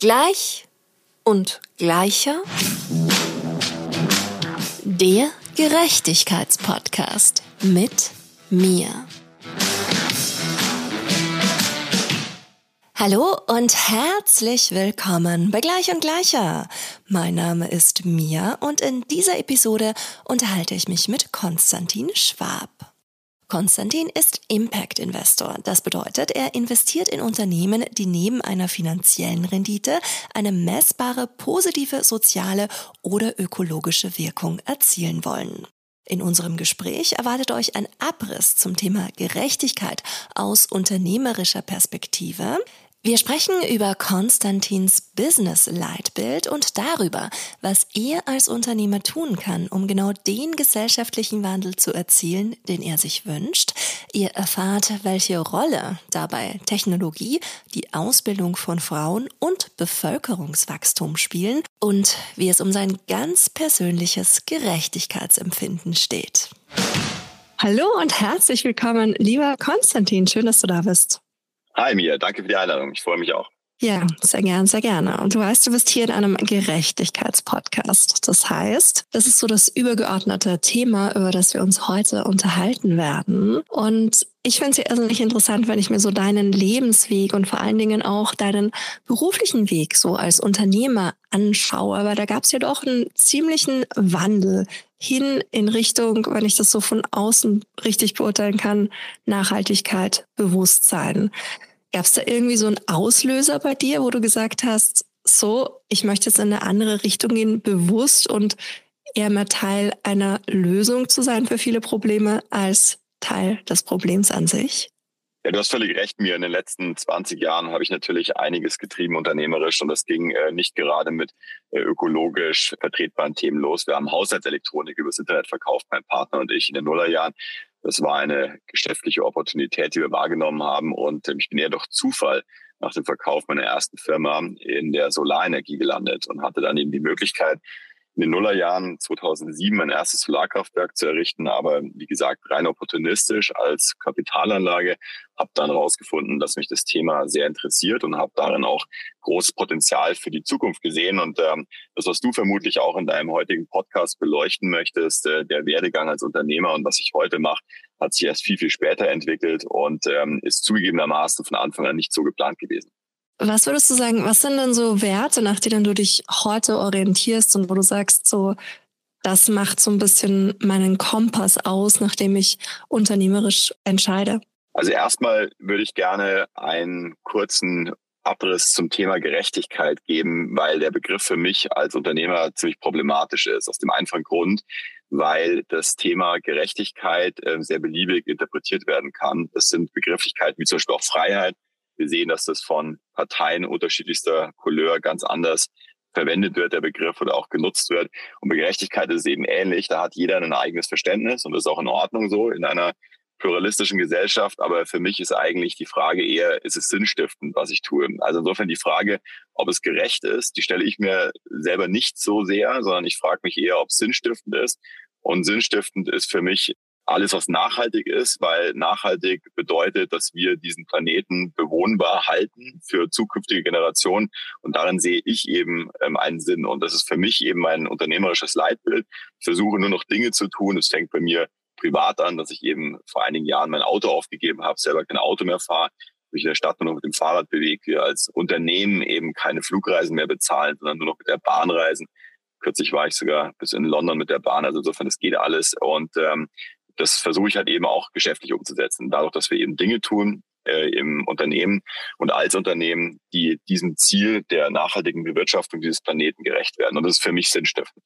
Gleich und gleicher. Der Gerechtigkeitspodcast mit mir. Hallo und herzlich willkommen bei Gleich und Gleicher. Mein Name ist Mia und in dieser Episode unterhalte ich mich mit Konstantin Schwab. Konstantin ist Impact Investor. Das bedeutet, er investiert in Unternehmen, die neben einer finanziellen Rendite eine messbare positive soziale oder ökologische Wirkung erzielen wollen. In unserem Gespräch erwartet euch ein Abriss zum Thema Gerechtigkeit aus unternehmerischer Perspektive. Wir sprechen über Konstantins Business-Leitbild und darüber, was er als Unternehmer tun kann, um genau den gesellschaftlichen Wandel zu erzielen, den er sich wünscht. Ihr erfahrt, welche Rolle dabei Technologie, die Ausbildung von Frauen und Bevölkerungswachstum spielen und wie es um sein ganz persönliches Gerechtigkeitsempfinden steht. Hallo und herzlich willkommen, lieber Konstantin. Schön, dass du da bist. Hi Mia, danke für die Einladung. Ich freue mich auch. Ja, sehr gern, sehr gerne. Und du weißt, du bist hier in einem Gerechtigkeitspodcast. Das heißt, das ist so das übergeordnete Thema, über das wir uns heute unterhalten werden. Und ich finde es ja irrsinnig interessant, wenn ich mir so deinen Lebensweg und vor allen Dingen auch deinen beruflichen Weg so als Unternehmer anschaue. Aber da gab es ja doch einen ziemlichen Wandel hin in Richtung, wenn ich das so von außen richtig beurteilen kann, Nachhaltigkeit, Bewusstsein. Gab es da irgendwie so einen Auslöser bei dir, wo du gesagt hast, so, ich möchte jetzt in eine andere Richtung gehen, bewusst und eher mehr Teil einer Lösung zu sein für viele Probleme als Teil des Problems an sich? Ja, du hast völlig recht, mir. In den letzten 20 Jahren habe ich natürlich einiges getrieben unternehmerisch und das ging äh, nicht gerade mit äh, ökologisch vertretbaren Themen los. Wir haben Haushaltselektronik übers Internet verkauft, mein Partner und ich in den Nullerjahren. Das war eine geschäftliche Opportunität, die wir wahrgenommen haben. Und ähm, ich bin eher durch Zufall nach dem Verkauf meiner ersten Firma in der Solarenergie gelandet und hatte dann eben die Möglichkeit, in den Nullerjahren 2007 mein erstes Solarkraftwerk zu errichten, aber wie gesagt rein opportunistisch als Kapitalanlage. Habe dann herausgefunden, dass mich das Thema sehr interessiert und habe darin auch großes Potenzial für die Zukunft gesehen. Und ähm, das, was du vermutlich auch in deinem heutigen Podcast beleuchten möchtest, äh, der Werdegang als Unternehmer und was ich heute mache, hat sich erst viel, viel später entwickelt und ähm, ist zugegebenermaßen von Anfang an nicht so geplant gewesen. Was würdest du sagen, was sind denn so Werte, nach denen du dich heute orientierst und wo du sagst, so, das macht so ein bisschen meinen Kompass aus, nachdem ich unternehmerisch entscheide? Also erstmal würde ich gerne einen kurzen Abriss zum Thema Gerechtigkeit geben, weil der Begriff für mich als Unternehmer ziemlich problematisch ist. Aus dem einfachen Grund, weil das Thema Gerechtigkeit äh, sehr beliebig interpretiert werden kann. Das sind Begrifflichkeiten wie zum Beispiel auch Freiheit, wir sehen, dass das von Parteien unterschiedlichster Couleur ganz anders verwendet wird, der Begriff oder auch genutzt wird. Und bei Gerechtigkeit ist es eben ähnlich. Da hat jeder ein eigenes Verständnis und das ist auch in Ordnung so in einer pluralistischen Gesellschaft. Aber für mich ist eigentlich die Frage eher, ist es sinnstiftend, was ich tue? Also insofern die Frage, ob es gerecht ist, die stelle ich mir selber nicht so sehr, sondern ich frage mich eher, ob es sinnstiftend ist. Und sinnstiftend ist für mich alles, was nachhaltig ist, weil nachhaltig bedeutet, dass wir diesen Planeten bewohnbar halten für zukünftige Generationen. Und darin sehe ich eben ähm, einen Sinn. Und das ist für mich eben mein unternehmerisches Leitbild. Ich versuche nur noch Dinge zu tun. Es fängt bei mir privat an, dass ich eben vor einigen Jahren mein Auto aufgegeben habe, selber kein Auto mehr fahre, mich in der Stadt nur noch mit dem Fahrrad bewege, wir als Unternehmen eben keine Flugreisen mehr bezahlen, sondern nur noch mit der Bahn reisen. Kürzlich war ich sogar bis in London mit der Bahn, also insofern, das geht alles. Und ähm, das versuche ich halt eben auch geschäftlich umzusetzen. Dadurch, dass wir eben Dinge tun äh, im Unternehmen und als Unternehmen, die diesem Ziel der nachhaltigen Bewirtschaftung dieses Planeten gerecht werden. Und das ist für mich sinnstiftend.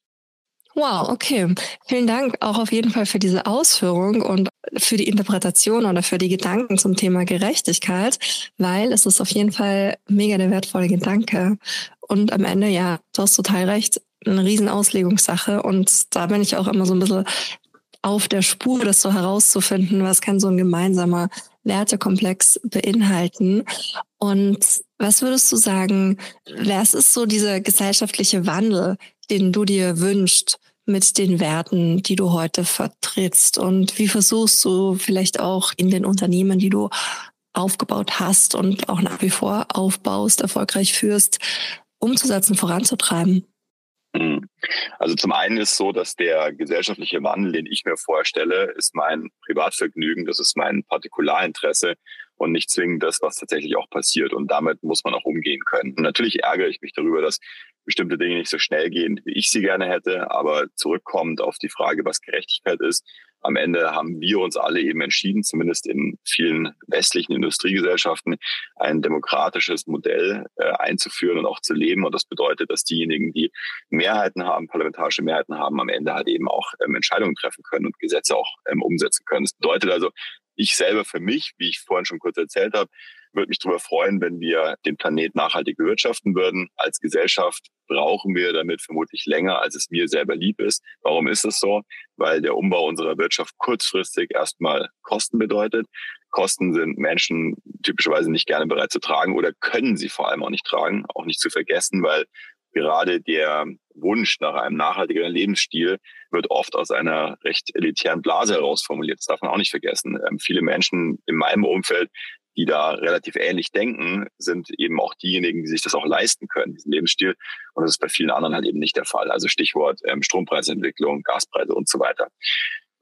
Wow, okay. Vielen Dank auch auf jeden Fall für diese Ausführung und für die Interpretation oder für die Gedanken zum Thema Gerechtigkeit, weil es ist auf jeden Fall mega der wertvolle Gedanke. Und am Ende, ja, du hast total recht, eine riesen Auslegungssache. Und da bin ich auch immer so ein bisschen auf der Spur, das so herauszufinden, was kann so ein gemeinsamer Wertekomplex beinhalten. Und was würdest du sagen, was ist so dieser gesellschaftliche Wandel, den du dir wünschst mit den Werten, die du heute vertrittst? Und wie versuchst du vielleicht auch in den Unternehmen, die du aufgebaut hast und auch nach wie vor aufbaust, erfolgreich führst, umzusetzen, voranzutreiben? Also zum einen ist so, dass der gesellschaftliche Wandel, den ich mir vorstelle, ist mein Privatvergnügen, das ist mein Partikularinteresse und nicht zwingend das, was tatsächlich auch passiert. Und damit muss man auch umgehen können. Und natürlich ärgere ich mich darüber, dass bestimmte Dinge nicht so schnell gehen, wie ich sie gerne hätte. Aber zurückkommt auf die Frage, was Gerechtigkeit ist, am Ende haben wir uns alle eben entschieden, zumindest in vielen westlichen Industriegesellschaften, ein demokratisches Modell äh, einzuführen und auch zu leben. Und das bedeutet, dass diejenigen, die Mehrheiten haben, parlamentarische Mehrheiten haben, am Ende halt eben auch ähm, Entscheidungen treffen können und Gesetze auch ähm, umsetzen können. Das bedeutet also, ich selber für mich, wie ich vorhin schon kurz erzählt habe, würde mich darüber freuen, wenn wir den Planet nachhaltig bewirtschaften würden. Als Gesellschaft brauchen wir damit vermutlich länger, als es mir selber lieb ist. Warum ist das so? Weil der Umbau unserer Wirtschaft kurzfristig erstmal Kosten bedeutet. Kosten sind Menschen typischerweise nicht gerne bereit zu tragen oder können sie vor allem auch nicht tragen, auch nicht zu vergessen, weil gerade der Wunsch nach einem nachhaltigeren Lebensstil wird oft aus einer recht elitären Blase heraus formuliert. Das darf man auch nicht vergessen. Ähm, viele Menschen in meinem Umfeld die da relativ ähnlich denken, sind eben auch diejenigen, die sich das auch leisten können, diesen Lebensstil. Und das ist bei vielen anderen halt eben nicht der Fall. Also Stichwort ähm, Strompreisentwicklung, Gaspreise und so weiter.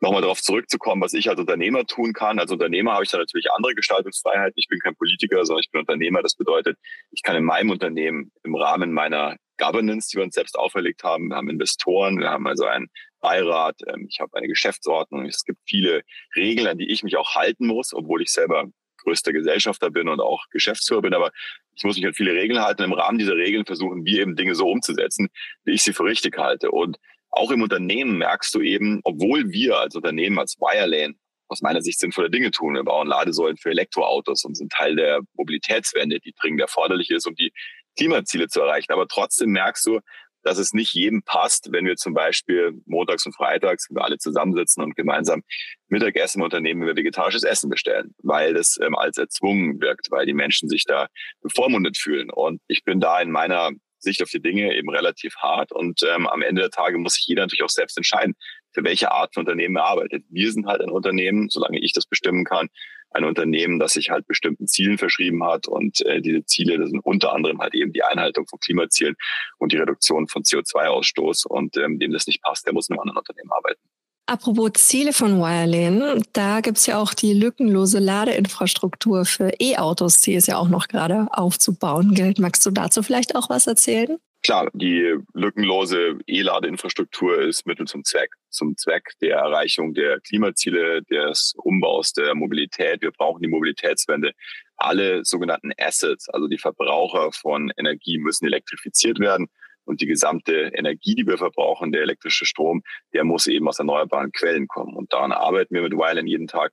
Nochmal darauf zurückzukommen, was ich als Unternehmer tun kann. Als Unternehmer habe ich da natürlich andere Gestaltungsfreiheiten. Ich bin kein Politiker, sondern ich bin Unternehmer. Das bedeutet, ich kann in meinem Unternehmen im Rahmen meiner Governance, die wir uns selbst auferlegt haben, wir haben Investoren, wir haben also einen Beirat, ähm, ich habe eine Geschäftsordnung. Es gibt viele Regeln, an die ich mich auch halten muss, obwohl ich selber größter Gesellschafter bin und auch Geschäftsführer bin, aber ich muss mich an viele Regeln halten. Im Rahmen dieser Regeln versuchen wir eben Dinge so umzusetzen, wie ich sie für richtig halte. Und auch im Unternehmen merkst du eben, obwohl wir als Unternehmen, als Wirelane aus meiner Sicht sinnvolle Dinge tun. Wir bauen Ladesäulen für Elektroautos und sind Teil der Mobilitätswende, die dringend erforderlich ist, um die Klimaziele zu erreichen. Aber trotzdem merkst du, dass es nicht jedem passt, wenn wir zum Beispiel montags und freitags, wir alle zusammensitzen und gemeinsam Mittagessen im Unternehmen, wir vegetarisches Essen bestellen, weil das ähm, als erzwungen wirkt, weil die Menschen sich da bevormundet fühlen. Und ich bin da in meiner Sicht auf die Dinge eben relativ hart. Und ähm, am Ende der Tage muss sich jeder natürlich auch selbst entscheiden, für welche Art von Unternehmen er arbeitet. Wir sind halt ein Unternehmen, solange ich das bestimmen kann, ein Unternehmen, das sich halt bestimmten Zielen verschrieben hat. Und äh, diese Ziele, das sind unter anderem halt eben die Einhaltung von Klimazielen und die Reduktion von CO2-Ausstoß. Und ähm, dem das nicht passt, der muss in einem anderen Unternehmen arbeiten. Apropos Ziele von Wirelane, da gibt's ja auch die lückenlose Ladeinfrastruktur für E-Autos, die ist ja auch noch gerade aufzubauen gilt. Magst du dazu vielleicht auch was erzählen? Klar, die lückenlose E-Ladeinfrastruktur ist Mittel zum Zweck, zum Zweck der Erreichung der Klimaziele, des Umbaus der Mobilität. Wir brauchen die Mobilitätswende. Alle sogenannten Assets, also die Verbraucher von Energie, müssen elektrifiziert werden. Und die gesamte Energie, die wir verbrauchen, der elektrische Strom, der muss eben aus erneuerbaren Quellen kommen. Und daran arbeiten wir mit Wyland jeden Tag.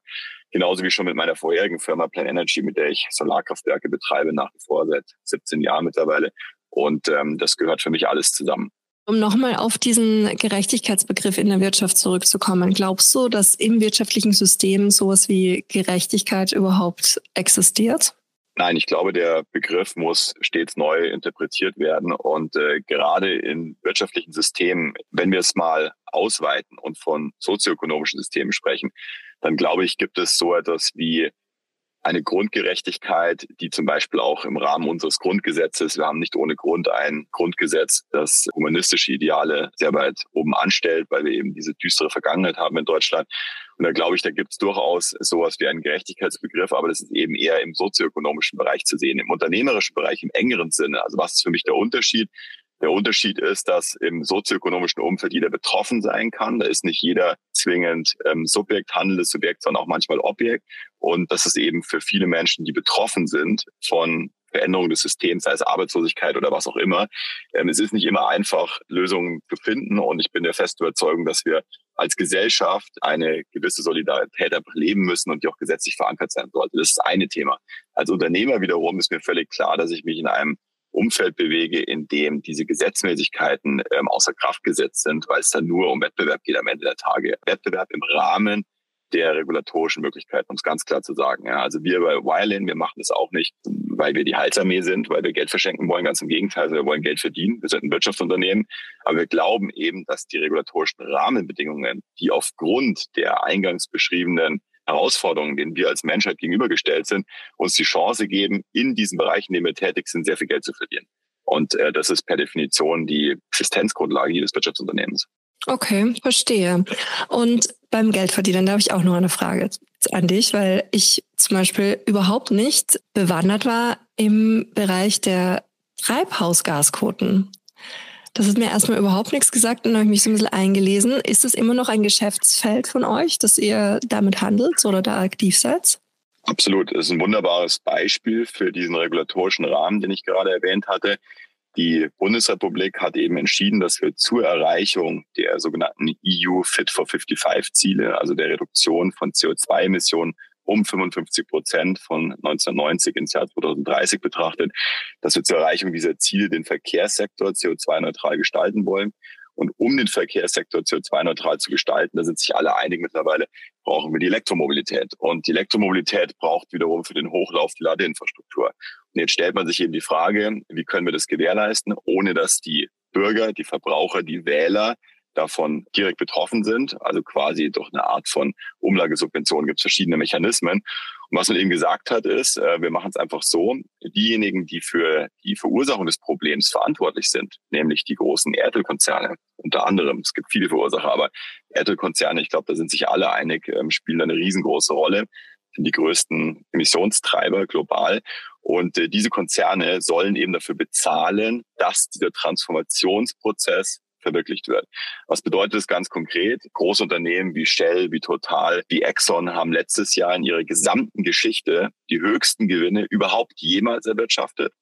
Genauso wie schon mit meiner vorherigen Firma Plan Energy, mit der ich Solarkraftwerke betreibe, nach wie vor seit 17 Jahren mittlerweile. Und ähm, das gehört für mich alles zusammen. Um nochmal auf diesen Gerechtigkeitsbegriff in der Wirtschaft zurückzukommen, glaubst du, dass im wirtschaftlichen System sowas wie Gerechtigkeit überhaupt existiert? Nein, ich glaube, der Begriff muss stets neu interpretiert werden. Und äh, gerade in wirtschaftlichen Systemen, wenn wir es mal ausweiten und von sozioökonomischen Systemen sprechen, dann glaube ich, gibt es so etwas wie eine Grundgerechtigkeit, die zum Beispiel auch im Rahmen unseres Grundgesetzes, wir haben nicht ohne Grund ein Grundgesetz, das humanistische Ideale sehr weit oben anstellt, weil wir eben diese düstere Vergangenheit haben in Deutschland. Und da glaube ich, da gibt es durchaus sowas wie einen Gerechtigkeitsbegriff, aber das ist eben eher im sozioökonomischen Bereich zu sehen. Im unternehmerischen Bereich im engeren Sinne, also was ist für mich der Unterschied? Der Unterschied ist, dass im sozioökonomischen Umfeld jeder betroffen sein kann. Da ist nicht jeder zwingend ähm, Subjekt, handelndes Subjekt, sondern auch manchmal Objekt. Und das ist eben für viele Menschen, die betroffen sind von Veränderungen des Systems, sei es Arbeitslosigkeit oder was auch immer. Ähm, es ist nicht immer einfach, Lösungen zu finden. Und ich bin der festen Überzeugung, dass wir als Gesellschaft eine gewisse Solidarität leben müssen und die auch gesetzlich verankert sein sollte. Das ist eine Thema. Als Unternehmer wiederum ist mir völlig klar, dass ich mich in einem Umfeld bewege, in dem diese Gesetzmäßigkeiten ähm, außer Kraft gesetzt sind, weil es dann nur um Wettbewerb geht am Ende der Tage. Wettbewerb im Rahmen der regulatorischen Möglichkeiten, um es ganz klar zu sagen. Ja, also wir bei Wirelin, wir machen das auch nicht, weil wir die Halsarmee sind, weil wir Geld verschenken wollen, ganz im Gegenteil, wir wollen Geld verdienen, wir sind ein Wirtschaftsunternehmen, aber wir glauben eben, dass die regulatorischen Rahmenbedingungen, die aufgrund der eingangs beschriebenen Herausforderungen, denen wir als Menschheit gegenübergestellt sind, uns die Chance geben, in diesen Bereichen, in denen wir tätig sind, sehr viel Geld zu verdienen. Und äh, das ist per Definition die Existenzgrundlage jedes Wirtschaftsunternehmens. Okay, verstehe. Und beim Geldverdienen, da habe ich auch noch eine Frage an dich, weil ich zum Beispiel überhaupt nicht bewandert war im Bereich der Treibhausgasquoten. Das hat mir erstmal überhaupt nichts gesagt und habe mich so ein bisschen eingelesen. Ist es immer noch ein Geschäftsfeld von euch, dass ihr damit handelt oder da aktiv seid? Absolut. Das ist ein wunderbares Beispiel für diesen regulatorischen Rahmen, den ich gerade erwähnt hatte. Die Bundesrepublik hat eben entschieden, dass wir zur Erreichung der sogenannten EU Fit for 55 Ziele, also der Reduktion von CO2-Emissionen um 55 Prozent von 1990 ins Jahr 2030 betrachtet, dass wir zur Erreichung dieser Ziele den Verkehrssektor CO2-neutral gestalten wollen. Und um den Verkehrssektor CO2-neutral zu gestalten, da sind sich alle einig mittlerweile, brauchen wir die Elektromobilität. Und die Elektromobilität braucht wiederum für den Hochlauf die Ladeinfrastruktur. Und jetzt stellt man sich eben die Frage, wie können wir das gewährleisten, ohne dass die Bürger, die Verbraucher, die Wähler davon direkt betroffen sind, also quasi durch eine Art von Umlagesubvention gibt es verschiedene Mechanismen. Und was man eben gesagt hat, ist, äh, wir machen es einfach so, diejenigen, die für die Verursachung des Problems verantwortlich sind, nämlich die großen Erdölkonzerne, unter anderem, es gibt viele Verursacher, aber Erdölkonzerne, ich glaube, da sind sich alle einig, ähm, spielen eine riesengroße Rolle, sind die größten Emissionstreiber global. Und äh, diese Konzerne sollen eben dafür bezahlen, dass dieser Transformationsprozess verwirklicht wird. Was bedeutet das ganz konkret? Großunternehmen wie Shell, wie Total, wie Exxon haben letztes Jahr in ihrer gesamten Geschichte die höchsten Gewinne überhaupt jemals erwirtschaftet.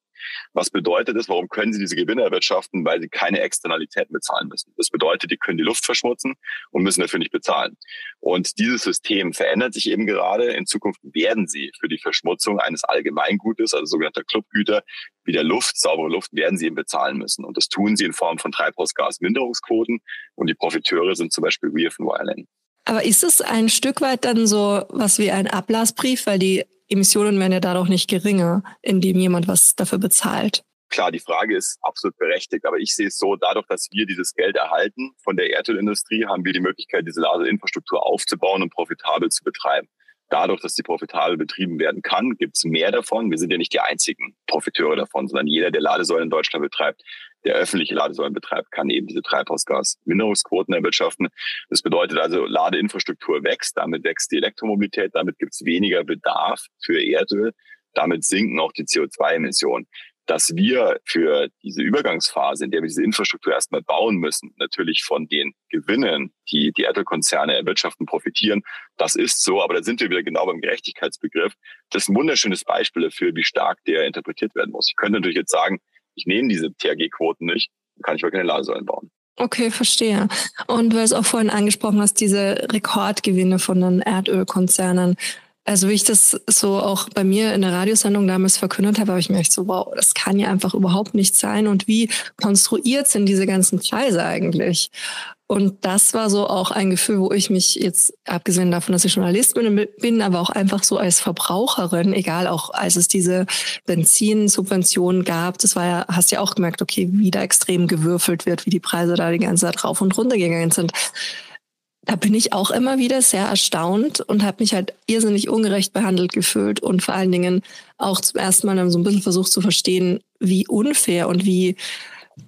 Was bedeutet das? Warum können sie diese Gewinne erwirtschaften? Weil sie keine Externalitäten bezahlen müssen. Das bedeutet, die können die Luft verschmutzen und müssen dafür nicht bezahlen. Und dieses System verändert sich eben gerade. In Zukunft werden sie für die Verschmutzung eines Allgemeingutes, also sogenannter Clubgüter, wie der Luft, saubere Luft, werden sie eben bezahlen müssen. Und das tun sie in Form von Treibhausgasminderungsquoten. Und die Profiteure sind zum Beispiel wir von Wirelane. Aber ist es ein Stück weit dann so was wie ein Ablassbrief, weil die Emissionen werden ja dadurch nicht geringer, indem jemand was dafür bezahlt. Klar, die Frage ist absolut berechtigt, aber ich sehe es so, dadurch, dass wir dieses Geld erhalten von der Erdölindustrie, haben wir die Möglichkeit, diese Ladeinfrastruktur aufzubauen und profitabel zu betreiben. Dadurch, dass die profitabel betrieben werden kann, gibt es mehr davon. Wir sind ja nicht die einzigen Profiteure davon, sondern jeder, der Ladesäulen in Deutschland betreibt, der öffentliche Ladesäulen betreibt, kann eben diese Treibhausgasminderungsquoten erwirtschaften. Das bedeutet also, Ladeinfrastruktur wächst, damit wächst die Elektromobilität, damit gibt es weniger Bedarf für Erdöl, damit sinken auch die CO2-Emissionen dass wir für diese Übergangsphase, in der wir diese Infrastruktur erstmal bauen müssen, natürlich von den Gewinnen, die die Erdölkonzerne erwirtschaften, profitieren. Das ist so, aber da sind wir wieder genau beim Gerechtigkeitsbegriff. Das ist ein wunderschönes Beispiel dafür, wie stark der interpretiert werden muss. Ich könnte natürlich jetzt sagen, ich nehme diese THG-Quoten nicht, dann kann ich wirklich keine Ladesäulen bauen. Okay, verstehe. Und du hast auch vorhin angesprochen hast, diese Rekordgewinne von den Erdölkonzernen. Also wie ich das so auch bei mir in der Radiosendung damals verkündet habe, habe ich mir echt so, wow, das kann ja einfach überhaupt nicht sein. Und wie konstruiert sind diese ganzen Preise eigentlich? Und das war so auch ein Gefühl, wo ich mich jetzt, abgesehen davon, dass ich Journalist bin, bin aber auch einfach so als Verbraucherin, egal auch als es diese Benzinsubventionen gab, das war ja, hast ja auch gemerkt, okay, wie da extrem gewürfelt wird, wie die Preise da die ganze Zeit rauf und runter gegangen sind. Da bin ich auch immer wieder sehr erstaunt und habe mich halt irrsinnig ungerecht behandelt gefühlt und vor allen Dingen auch zum ersten Mal so ein bisschen versucht zu verstehen, wie unfair und wie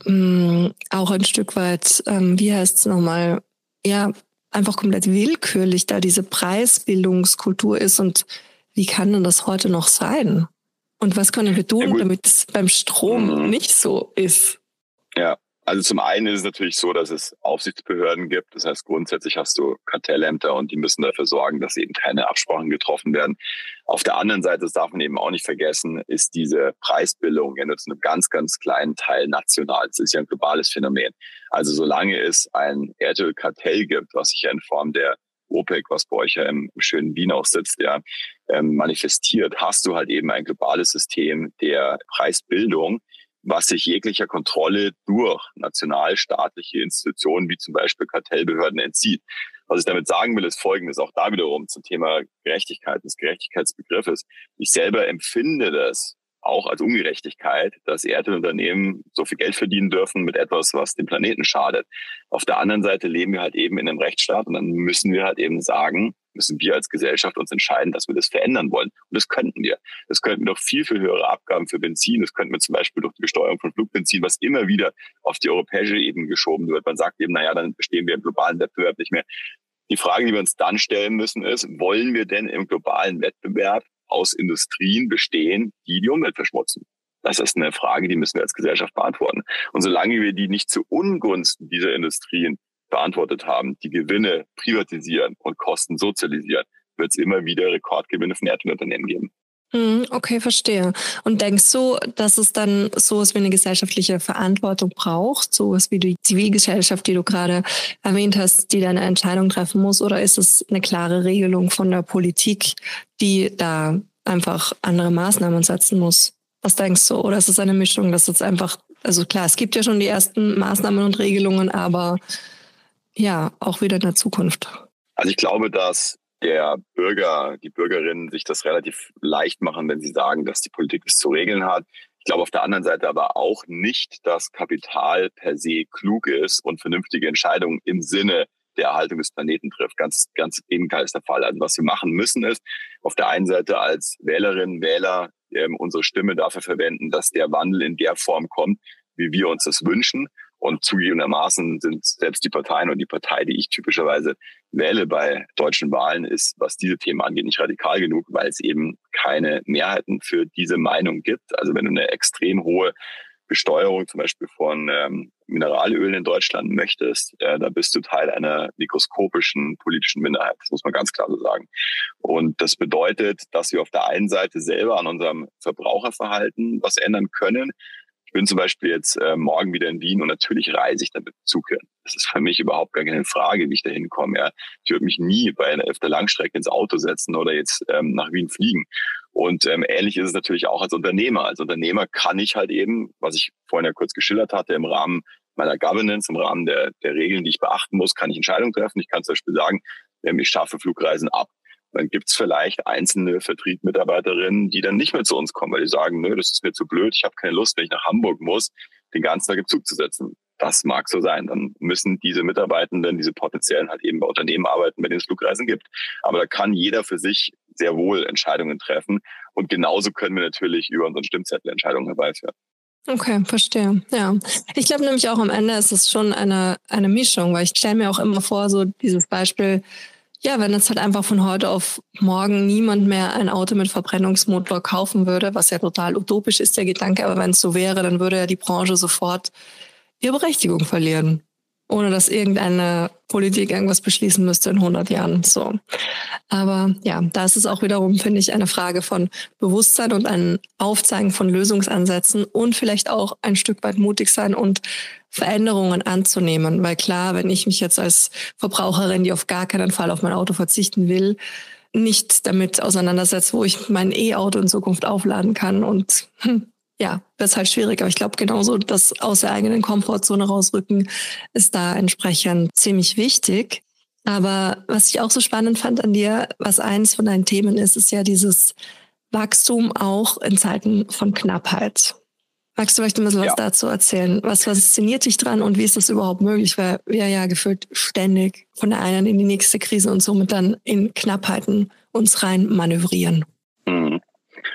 mh, mm, auch ein Stück weit, ähm, wie heißt es nochmal, ja, einfach komplett willkürlich da diese Preisbildungskultur ist und wie kann denn das heute noch sein? Und was können wir tun, ja, damit es beim Strom mhm. nicht so ist? Ja, also zum einen ist es natürlich so, dass es Aufsichtsbehörden gibt. Das heißt, grundsätzlich hast du Kartellämter und die müssen dafür sorgen, dass eben keine Absprachen getroffen werden. Auf der anderen Seite, das darf man eben auch nicht vergessen, ist diese Preisbildung ja nur zu einem ganz, ganz kleinen Teil national. Das ist ja ein globales Phänomen. Also solange es ein Erdölkartell gibt, was sich ja in Form der OPEC, was bei euch ja im, schönen Wien auch sitzt, ja, ähm, manifestiert, hast du halt eben ein globales System der Preisbildung, was sich jeglicher Kontrolle durch nationalstaatliche Institutionen wie zum Beispiel Kartellbehörden entzieht. Was ich damit sagen will, ist Folgendes, auch da wiederum zum Thema Gerechtigkeit, des Gerechtigkeitsbegriffes. Ich selber empfinde das auch als Ungerechtigkeit, dass Erdölunternehmen so viel Geld verdienen dürfen mit etwas, was dem Planeten schadet. Auf der anderen Seite leben wir halt eben in einem Rechtsstaat und dann müssen wir halt eben sagen, müssen wir als Gesellschaft uns entscheiden, dass wir das verändern wollen. Und das könnten wir. Das könnten wir doch viel, viel höhere Abgaben für Benzin. Das könnten wir zum Beispiel durch die Besteuerung von Flugbenzin, was immer wieder auf die europäische Ebene geschoben wird. Man sagt eben, naja, dann bestehen wir im globalen Wettbewerb nicht mehr. Die Frage, die wir uns dann stellen müssen, ist, wollen wir denn im globalen Wettbewerb aus Industrien bestehen, die die Umwelt verschmutzen? Das ist eine Frage, die müssen wir als Gesellschaft beantworten. Und solange wir die nicht zu Ungunsten dieser Industrien beantwortet haben, die Gewinne privatisieren und Kosten sozialisieren, wird es immer wieder Rekordgewinne von Erdölunternehmen geben. Hm, okay, verstehe. Und denkst du, dass es dann sowas wie eine gesellschaftliche Verantwortung braucht, sowas wie die Zivilgesellschaft, die du gerade erwähnt hast, die deine Entscheidung treffen muss, oder ist es eine klare Regelung von der Politik, die da einfach andere Maßnahmen setzen muss? Was denkst du? Oder ist es eine Mischung, dass es einfach, also klar, es gibt ja schon die ersten Maßnahmen und Regelungen, aber ja, auch wieder in der Zukunft. Also ich glaube, dass der Bürger, die Bürgerinnen sich das relativ leicht machen, wenn sie sagen, dass die Politik es zu regeln hat. Ich glaube auf der anderen Seite aber auch nicht, dass Kapital per se klug ist und vernünftige Entscheidungen im Sinne der Erhaltung des Planeten trifft. Ganz, ganz Gegenteil ist der Fall. Also was wir machen müssen ist, auf der einen Seite als Wählerinnen, Wähler ähm, unsere Stimme dafür verwenden, dass der Wandel in der Form kommt, wie wir uns das wünschen. Und zugegebenermaßen sind selbst die Parteien und die Partei, die ich typischerweise wähle bei deutschen Wahlen, ist, was diese Themen angeht, nicht radikal genug, weil es eben keine Mehrheiten für diese Meinung gibt. Also wenn du eine extrem hohe Besteuerung zum Beispiel von ähm, Mineralölen in Deutschland möchtest, äh, da bist du Teil einer mikroskopischen politischen Minderheit. Das muss man ganz klar so sagen. Und das bedeutet, dass wir auf der einen Seite selber an unserem Verbraucherverhalten was ändern können, ich bin zum Beispiel jetzt äh, morgen wieder in Wien und natürlich reise ich dann mit Zug hin. Das ist für mich überhaupt gar keine Frage, wie ich da hinkomme. Ja. Ich würde mich nie bei einer öfter Langstrecke ins Auto setzen oder jetzt ähm, nach Wien fliegen. Und ähm, ähnlich ist es natürlich auch als Unternehmer. Als Unternehmer kann ich halt eben, was ich vorhin ja kurz geschildert hatte, im Rahmen meiner Governance, im Rahmen der, der Regeln, die ich beachten muss, kann ich Entscheidungen treffen. Ich kann zum Beispiel sagen, ich schaffe Flugreisen ab dann gibt's vielleicht einzelne Vertriebsmitarbeiterinnen, die dann nicht mehr zu uns kommen, weil die sagen, nö, das ist mir zu blöd, ich habe keine Lust, wenn ich nach Hamburg muss, den ganzen Tag im Zug zu setzen. Das mag so sein. Dann müssen diese Mitarbeitenden, diese potenziellen halt eben bei Unternehmen arbeiten, bei denen es Flugreisen gibt. Aber da kann jeder für sich sehr wohl Entscheidungen treffen. Und genauso können wir natürlich über unseren Stimmzettel Entscheidungen herbeiführen. Okay, verstehe. Ja. Ich glaube nämlich auch am Ende ist es schon eine, eine Mischung, weil ich stelle mir auch immer vor, so dieses Beispiel, ja, wenn jetzt halt einfach von heute auf morgen niemand mehr ein Auto mit Verbrennungsmotor kaufen würde, was ja total utopisch ist, der Gedanke, aber wenn es so wäre, dann würde ja die Branche sofort ihre Berechtigung verlieren ohne dass irgendeine Politik irgendwas beschließen müsste in 100 Jahren. So. Aber ja, da ist es auch wiederum, finde ich, eine Frage von Bewusstsein und ein Aufzeigen von Lösungsansätzen und vielleicht auch ein Stück weit mutig sein und Veränderungen anzunehmen. Weil klar, wenn ich mich jetzt als Verbraucherin, die auf gar keinen Fall auf mein Auto verzichten will, nicht damit auseinandersetze, wo ich mein E-Auto in Zukunft aufladen kann und hm, ja, wird halt schwierig. Aber ich glaube, genauso das aus der eigenen Komfortzone rausrücken ist da entsprechend ziemlich wichtig. Aber was ich auch so spannend fand an dir, was eins von deinen Themen ist, ist ja dieses Wachstum auch in Zeiten von Knappheit. Magst du vielleicht ein bisschen ja. was dazu erzählen? Was fasziniert dich dran und wie ist das überhaupt möglich? Weil wir ja gefühlt ständig von der einen in die nächste Krise und somit dann in Knappheiten uns rein manövrieren. Mhm.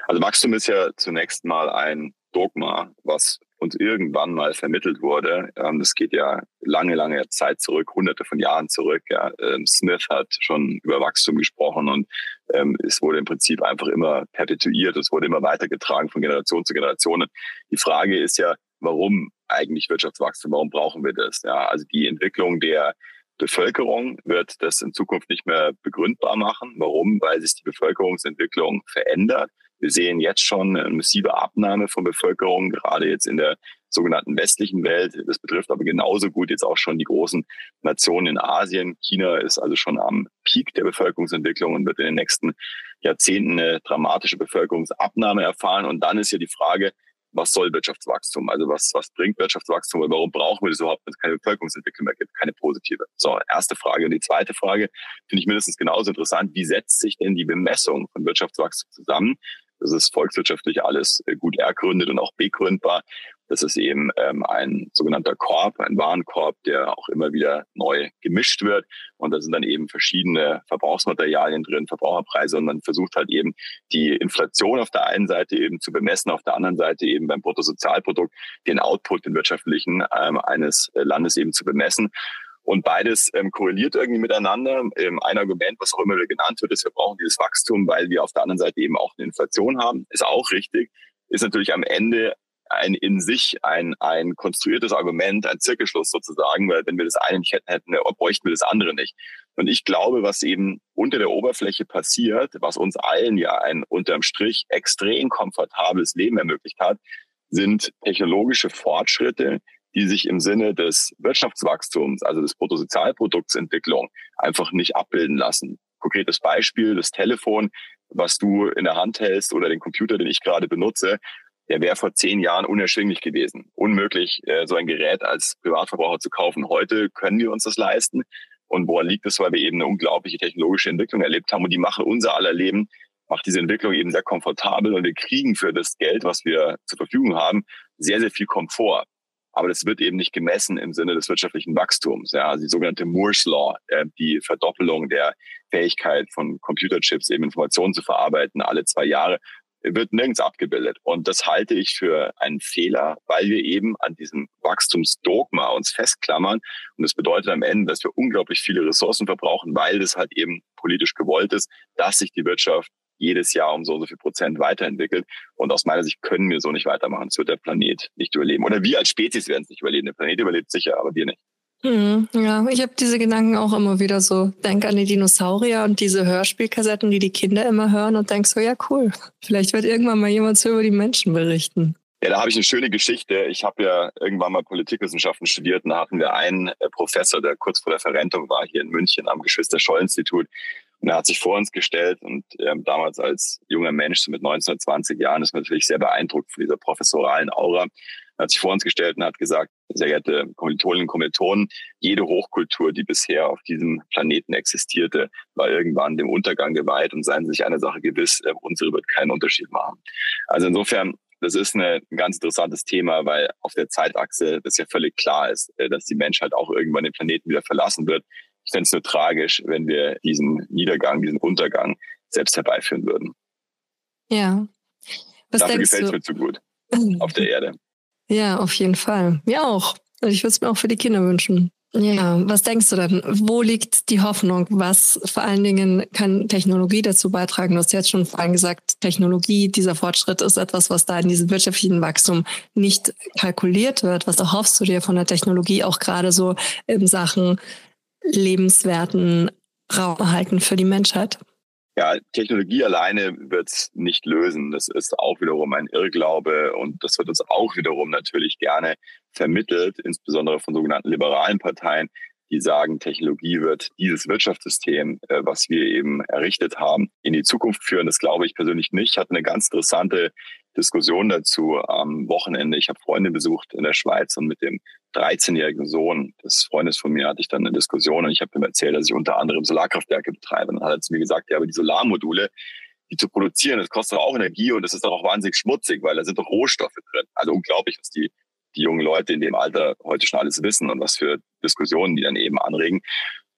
Also Wachstum ist ja zunächst mal ein Dogma, was uns irgendwann mal vermittelt wurde. Ähm, das geht ja lange, lange Zeit zurück, hunderte von Jahren zurück. Ähm, Smith hat schon über Wachstum gesprochen und ähm, es wurde im Prinzip einfach immer perpetuiert, es wurde immer weitergetragen von Generation zu Generation. Die Frage ist ja, warum eigentlich Wirtschaftswachstum? Warum brauchen wir das? Ja, also die Entwicklung der Bevölkerung wird das in Zukunft nicht mehr begründbar machen. Warum? Weil sich die Bevölkerungsentwicklung verändert. Wir sehen jetzt schon eine massive Abnahme von Bevölkerung, gerade jetzt in der sogenannten westlichen Welt. Das betrifft aber genauso gut jetzt auch schon die großen Nationen in Asien. China ist also schon am Peak der Bevölkerungsentwicklung und wird in den nächsten Jahrzehnten eine dramatische Bevölkerungsabnahme erfahren. Und dann ist ja die Frage, was soll Wirtschaftswachstum? Also was, was bringt Wirtschaftswachstum und warum brauchen wir das überhaupt, wenn es keine Bevölkerungsentwicklung mehr gibt, keine positive? So, erste Frage. Und die zweite Frage finde ich mindestens genauso interessant. Wie setzt sich denn die Bemessung von Wirtschaftswachstum zusammen? Das ist volkswirtschaftlich alles äh, gut ergründet und auch begründbar. Das ist eben ähm, ein sogenannter Korb, ein Warenkorb, der auch immer wieder neu gemischt wird. Und da sind dann eben verschiedene Verbrauchsmaterialien drin, Verbraucherpreise. Und man versucht halt eben die Inflation auf der einen Seite eben zu bemessen, auf der anderen Seite eben beim Bruttosozialprodukt den Output, den wirtschaftlichen ähm, eines Landes eben zu bemessen. Und beides ähm, korreliert irgendwie miteinander. Ähm, ein Argument, was auch immer wieder genannt wird, ist, wir brauchen dieses Wachstum, weil wir auf der anderen Seite eben auch eine Inflation haben. Ist auch richtig. Ist natürlich am Ende ein in sich ein, ein konstruiertes Argument, ein Zirkelschluss sozusagen, weil wenn wir das eine nicht hätten, hätten bräuchten wir das andere nicht. Und ich glaube, was eben unter der Oberfläche passiert, was uns allen ja ein unterm Strich extrem komfortables Leben ermöglicht hat, sind technologische Fortschritte, die sich im Sinne des Wirtschaftswachstums, also des Bruttosozialproduktsentwicklung, einfach nicht abbilden lassen. Konkretes Beispiel, das Telefon, was du in der Hand hältst oder den Computer, den ich gerade benutze, der wäre vor zehn Jahren unerschwinglich gewesen. Unmöglich, äh, so ein Gerät als Privatverbraucher zu kaufen. Heute können wir uns das leisten. Und woran liegt es? Weil wir eben eine unglaubliche technologische Entwicklung erlebt haben und die machen unser aller Leben, macht diese Entwicklung eben sehr komfortabel und wir kriegen für das Geld, was wir zur Verfügung haben, sehr, sehr viel Komfort. Aber das wird eben nicht gemessen im Sinne des wirtschaftlichen Wachstums. Ja, also die sogenannte Moore's Law, äh, die Verdoppelung der Fähigkeit von Computerchips, eben Informationen zu verarbeiten, alle zwei Jahre, wird nirgends abgebildet. Und das halte ich für einen Fehler, weil wir eben an diesem Wachstumsdogma uns festklammern. Und das bedeutet am Ende, dass wir unglaublich viele Ressourcen verbrauchen, weil das halt eben politisch gewollt ist, dass sich die Wirtschaft jedes Jahr um so und so viel Prozent weiterentwickelt. Und aus meiner Sicht können wir so nicht weitermachen. Das wird der Planet nicht überleben. Oder wir als Spezies werden es nicht überleben. Der Planet überlebt sicher, aber wir nicht. Hm, ja, ich habe diese Gedanken auch immer wieder so. Denk an die Dinosaurier und diese Hörspielkassetten, die die Kinder immer hören und denk so, ja cool, vielleicht wird irgendwann mal jemand so über die Menschen berichten. Ja, da habe ich eine schöne Geschichte. Ich habe ja irgendwann mal Politikwissenschaften studiert und da hatten wir einen äh, Professor, der kurz vor der Verrentung war, hier in München am Geschwister-Scholl-Institut. Und er hat sich vor uns gestellt und ähm, damals als junger Mensch, so mit 19, 20 Jahren, ist man natürlich sehr beeindruckt von dieser professoralen Aura. Er hat sich vor uns gestellt und hat gesagt, sehr geehrte Kommilitoninnen und Kommilitonen, jede Hochkultur, die bisher auf diesem Planeten existierte, war irgendwann dem Untergang geweiht und seien Sie sich eine Sache gewiss, äh, unsere wird keinen Unterschied machen. Also insofern, das ist eine, ein ganz interessantes Thema, weil auf der Zeitachse das ja völlig klar ist, äh, dass die Menschheit auch irgendwann den Planeten wieder verlassen wird. Ich fände es nur tragisch, wenn wir diesen Niedergang, diesen Untergang selbst herbeiführen würden. Ja. Was Dafür gefällt es mir zu gut auf der Erde. Ja, auf jeden Fall. Mir auch. Ich würde es mir auch für die Kinder wünschen. Ja, was denkst du denn? Wo liegt die Hoffnung? Was vor allen Dingen kann Technologie dazu beitragen? Du hast jetzt schon vorhin gesagt, Technologie, dieser Fortschritt ist etwas, was da in diesem wirtschaftlichen Wachstum nicht kalkuliert wird. Was erhoffst du dir von der Technologie auch gerade so in Sachen lebenswerten Raum erhalten für die Menschheit? Ja, Technologie alleine wird es nicht lösen. Das ist auch wiederum ein Irrglaube und das wird uns auch wiederum natürlich gerne vermittelt, insbesondere von sogenannten liberalen Parteien, die sagen, Technologie wird dieses Wirtschaftssystem, äh, was wir eben errichtet haben, in die Zukunft führen. Das glaube ich persönlich nicht. Ich hatte eine ganz interessante Diskussion dazu am Wochenende. Ich habe Freunde besucht in der Schweiz und mit dem 13-jährigen Sohn des Freundes von mir hatte ich dann eine Diskussion und ich habe ihm erzählt, dass ich unter anderem Solarkraftwerke betreibe. Und dann hat er zu mir gesagt, ja, aber die Solarmodule, die zu produzieren, das kostet auch Energie und das ist auch wahnsinnig schmutzig, weil da sind doch Rohstoffe drin. Also unglaublich, was die, die jungen Leute in dem Alter heute schon alles wissen und was für Diskussionen die dann eben anregen.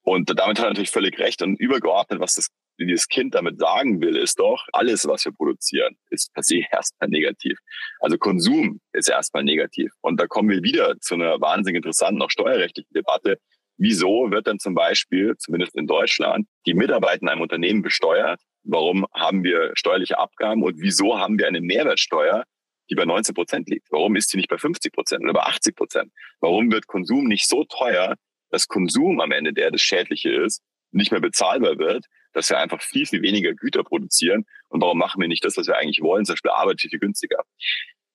Und damit hat er natürlich völlig recht. Und übergeordnet, was das dieses Kind damit sagen will, ist doch, alles, was wir produzieren, ist per se erstmal negativ. Also Konsum ist erstmal negativ. Und da kommen wir wieder zu einer wahnsinnig interessanten, auch steuerrechtlichen Debatte. Wieso wird dann zum Beispiel, zumindest in Deutschland, die Mitarbeiter in einem Unternehmen besteuert? Warum haben wir steuerliche Abgaben und wieso haben wir eine Mehrwertsteuer, die bei 19 Prozent liegt? Warum ist sie nicht bei 50 Prozent oder bei 80 Prozent? Warum wird Konsum nicht so teuer, dass Konsum am Ende, der das Schädliche ist, nicht mehr bezahlbar wird dass wir einfach viel, viel weniger Güter produzieren. Und warum machen wir nicht das, was wir eigentlich wollen, zum Beispiel Arbeit viel, viel günstiger?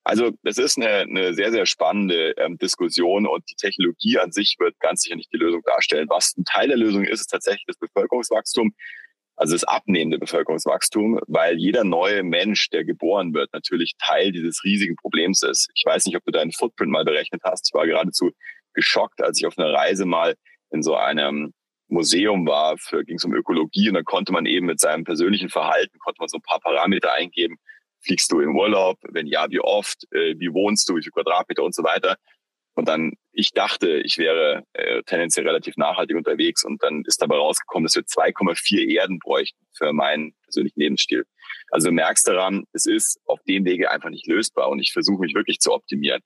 Also es ist eine, eine sehr, sehr spannende ähm, Diskussion und die Technologie an sich wird ganz sicher nicht die Lösung darstellen. Was ein Teil der Lösung ist, ist tatsächlich das Bevölkerungswachstum, also das abnehmende Bevölkerungswachstum, weil jeder neue Mensch, der geboren wird, natürlich Teil dieses riesigen Problems ist. Ich weiß nicht, ob du deinen Footprint mal berechnet hast. Ich war geradezu geschockt, als ich auf einer Reise mal in so einem Museum war, ging es um Ökologie und dann konnte man eben mit seinem persönlichen Verhalten, konnte man so ein paar Parameter eingeben Fliegst du in Urlaub? Wenn ja, wie oft? Äh, wie wohnst du? Wie viel Quadratmeter und so weiter? Und dann, ich dachte, ich wäre äh, tendenziell relativ nachhaltig unterwegs und dann ist dabei rausgekommen, dass wir 2,4 Erden bräuchten für meinen persönlichen Lebensstil. Also du merkst daran, es ist auf dem Wege einfach nicht lösbar und ich versuche mich wirklich zu optimieren.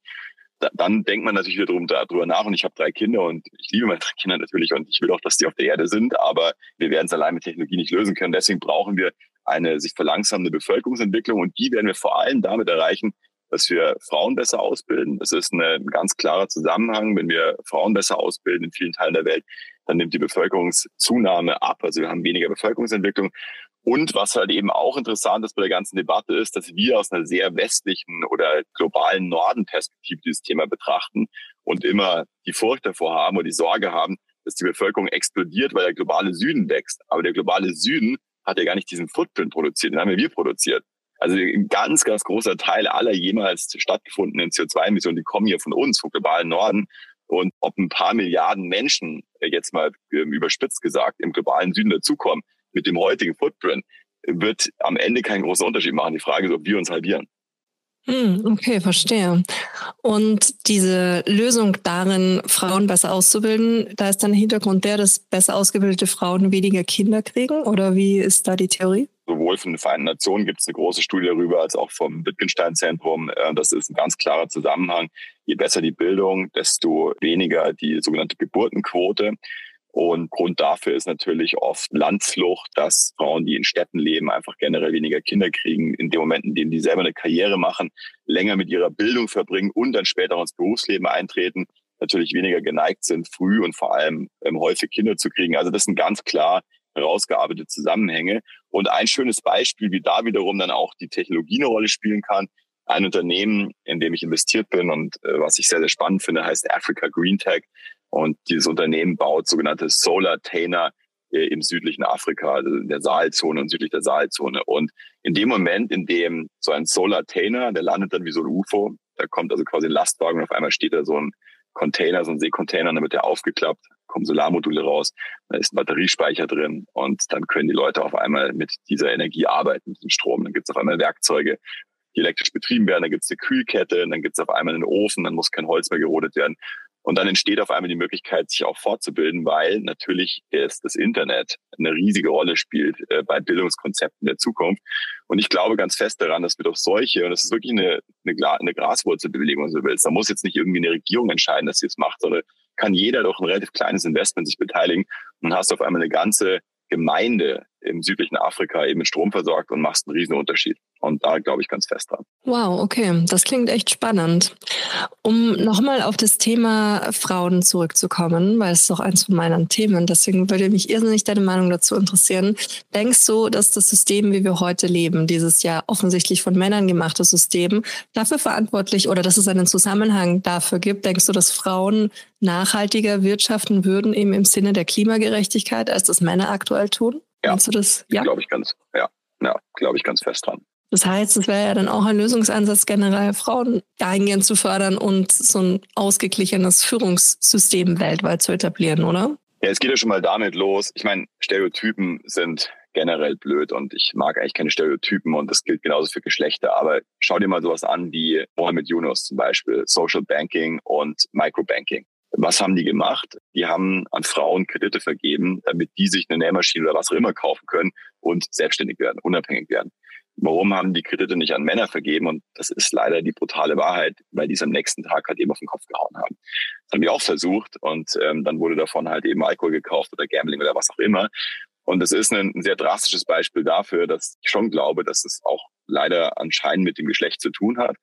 Da, dann denkt man natürlich wieder darüber nach und ich habe drei Kinder und ich liebe meine drei Kinder natürlich und ich will auch, dass die auf der Erde sind, aber wir werden es allein mit Technologie nicht lösen können. Deswegen brauchen wir eine sich verlangsamende Bevölkerungsentwicklung und die werden wir vor allem damit erreichen, dass wir Frauen besser ausbilden. Das ist ein ganz klarer Zusammenhang. Wenn wir Frauen besser ausbilden in vielen Teilen der Welt, dann nimmt die Bevölkerungszunahme ab. Also wir haben weniger Bevölkerungsentwicklung. Und was halt eben auch interessant ist bei der ganzen Debatte ist, dass wir aus einer sehr westlichen oder globalen Norden-Perspektive dieses Thema betrachten und immer die Furcht davor haben oder die Sorge haben, dass die Bevölkerung explodiert, weil der globale Süden wächst. Aber der globale Süden hat ja gar nicht diesen Footprint produziert, den haben wir produziert. Also ein ganz, ganz großer Teil aller jemals stattgefundenen CO2-Emissionen, die kommen hier von uns, vom globalen Norden. Und ob ein paar Milliarden Menschen, äh, jetzt mal ähm, überspitzt gesagt, im globalen Süden dazukommen, mit dem heutigen Footprint, wird am Ende keinen großen Unterschied machen. Die Frage ist, ob wir uns halbieren. Hm, okay, verstehe. Und diese Lösung darin, Frauen besser auszubilden, da ist dann Hintergrund der, dass besser ausgebildete Frauen weniger Kinder kriegen? Oder wie ist da die Theorie? Sowohl von den Vereinten Nationen gibt es eine große Studie darüber, als auch vom Wittgenstein-Zentrum. Äh, das ist ein ganz klarer Zusammenhang. Je besser die Bildung, desto weniger die sogenannte Geburtenquote. Und Grund dafür ist natürlich oft Landflucht, dass Frauen, die in Städten leben, einfach generell weniger Kinder kriegen, in dem Moment, in dem die selber eine Karriere machen, länger mit ihrer Bildung verbringen und dann später ins Berufsleben eintreten, natürlich weniger geneigt sind, früh und vor allem ähm, häufig Kinder zu kriegen. Also das sind ganz klar herausgearbeitete Zusammenhänge. Und ein schönes Beispiel, wie da wiederum dann auch die Technologie eine Rolle spielen kann. Ein Unternehmen, in dem ich investiert bin und äh, was ich sehr, sehr spannend finde, heißt Africa Green Tech. Und dieses Unternehmen baut sogenannte Solar Tainer äh, im südlichen Afrika, also in der Saalzone und südlich der Saalzone. Und in dem Moment, in dem so ein Solar Tainer, der landet dann wie so ein UFO, da kommt also quasi ein Lastwagen und auf einmal steht da so ein Container, so ein Seekontainer, dann wird der aufgeklappt, kommen Solarmodule raus, da ist ein Batteriespeicher drin und dann können die Leute auf einmal mit dieser Energie arbeiten, mit dem Strom. Dann gibt es auf einmal Werkzeuge, die elektrisch betrieben werden, dann gibt es eine Kühlkette, dann gibt es auf einmal einen Ofen, dann muss kein Holz mehr gerodet werden. Und dann entsteht auf einmal die Möglichkeit, sich auch fortzubilden, weil natürlich ist das Internet eine riesige Rolle spielt äh, bei Bildungskonzepten der Zukunft. Und ich glaube ganz fest daran, dass wir durch solche, und das ist wirklich eine, eine, eine Graswurzelbewegung, wenn du willst, da muss jetzt nicht irgendwie eine Regierung entscheiden, dass sie es macht, sondern kann jeder durch ein relativ kleines Investment sich beteiligen und hast auf einmal eine ganze Gemeinde im südlichen Afrika eben mit Strom versorgt und machst einen riesen Unterschied. Und da glaube ich ganz fest dran. Wow, okay, das klingt echt spannend. Um nochmal auf das Thema Frauen zurückzukommen, weil es ist doch eins von meinen Themen, deswegen würde mich irrsinnig deine Meinung dazu interessieren. Denkst du, dass das System, wie wir heute leben, dieses ja offensichtlich von Männern gemachte System, dafür verantwortlich oder dass es einen Zusammenhang dafür gibt? Denkst du, dass Frauen nachhaltiger wirtschaften würden, eben im Sinne der Klimagerechtigkeit, als das Männer aktuell tun? Ja, du das? Ja, glaube ich ganz, ja, ja glaube ich ganz fest dran. Das heißt, es wäre ja dann auch ein Lösungsansatz, generell Frauen dahingehend zu fördern und so ein ausgeglichenes Führungssystem weltweit zu etablieren, oder? Ja, es geht ja schon mal damit los. Ich meine, Stereotypen sind generell blöd und ich mag eigentlich keine Stereotypen und das gilt genauso für Geschlechter. Aber schau dir mal sowas an wie Mohamed Yunus zum Beispiel, Social Banking und Microbanking. Was haben die gemacht? Die haben an Frauen Kredite vergeben, damit die sich eine Nähmaschine oder was auch immer kaufen können und selbstständig werden, unabhängig werden. Warum haben die Kredite nicht an Männer vergeben? Und das ist leider die brutale Wahrheit, weil die es am nächsten Tag halt eben auf den Kopf gehauen haben. Das haben die auch versucht und ähm, dann wurde davon halt eben Alkohol gekauft oder Gambling oder was auch immer. Und das ist ein, ein sehr drastisches Beispiel dafür, dass ich schon glaube, dass es auch leider anscheinend mit dem Geschlecht zu tun hat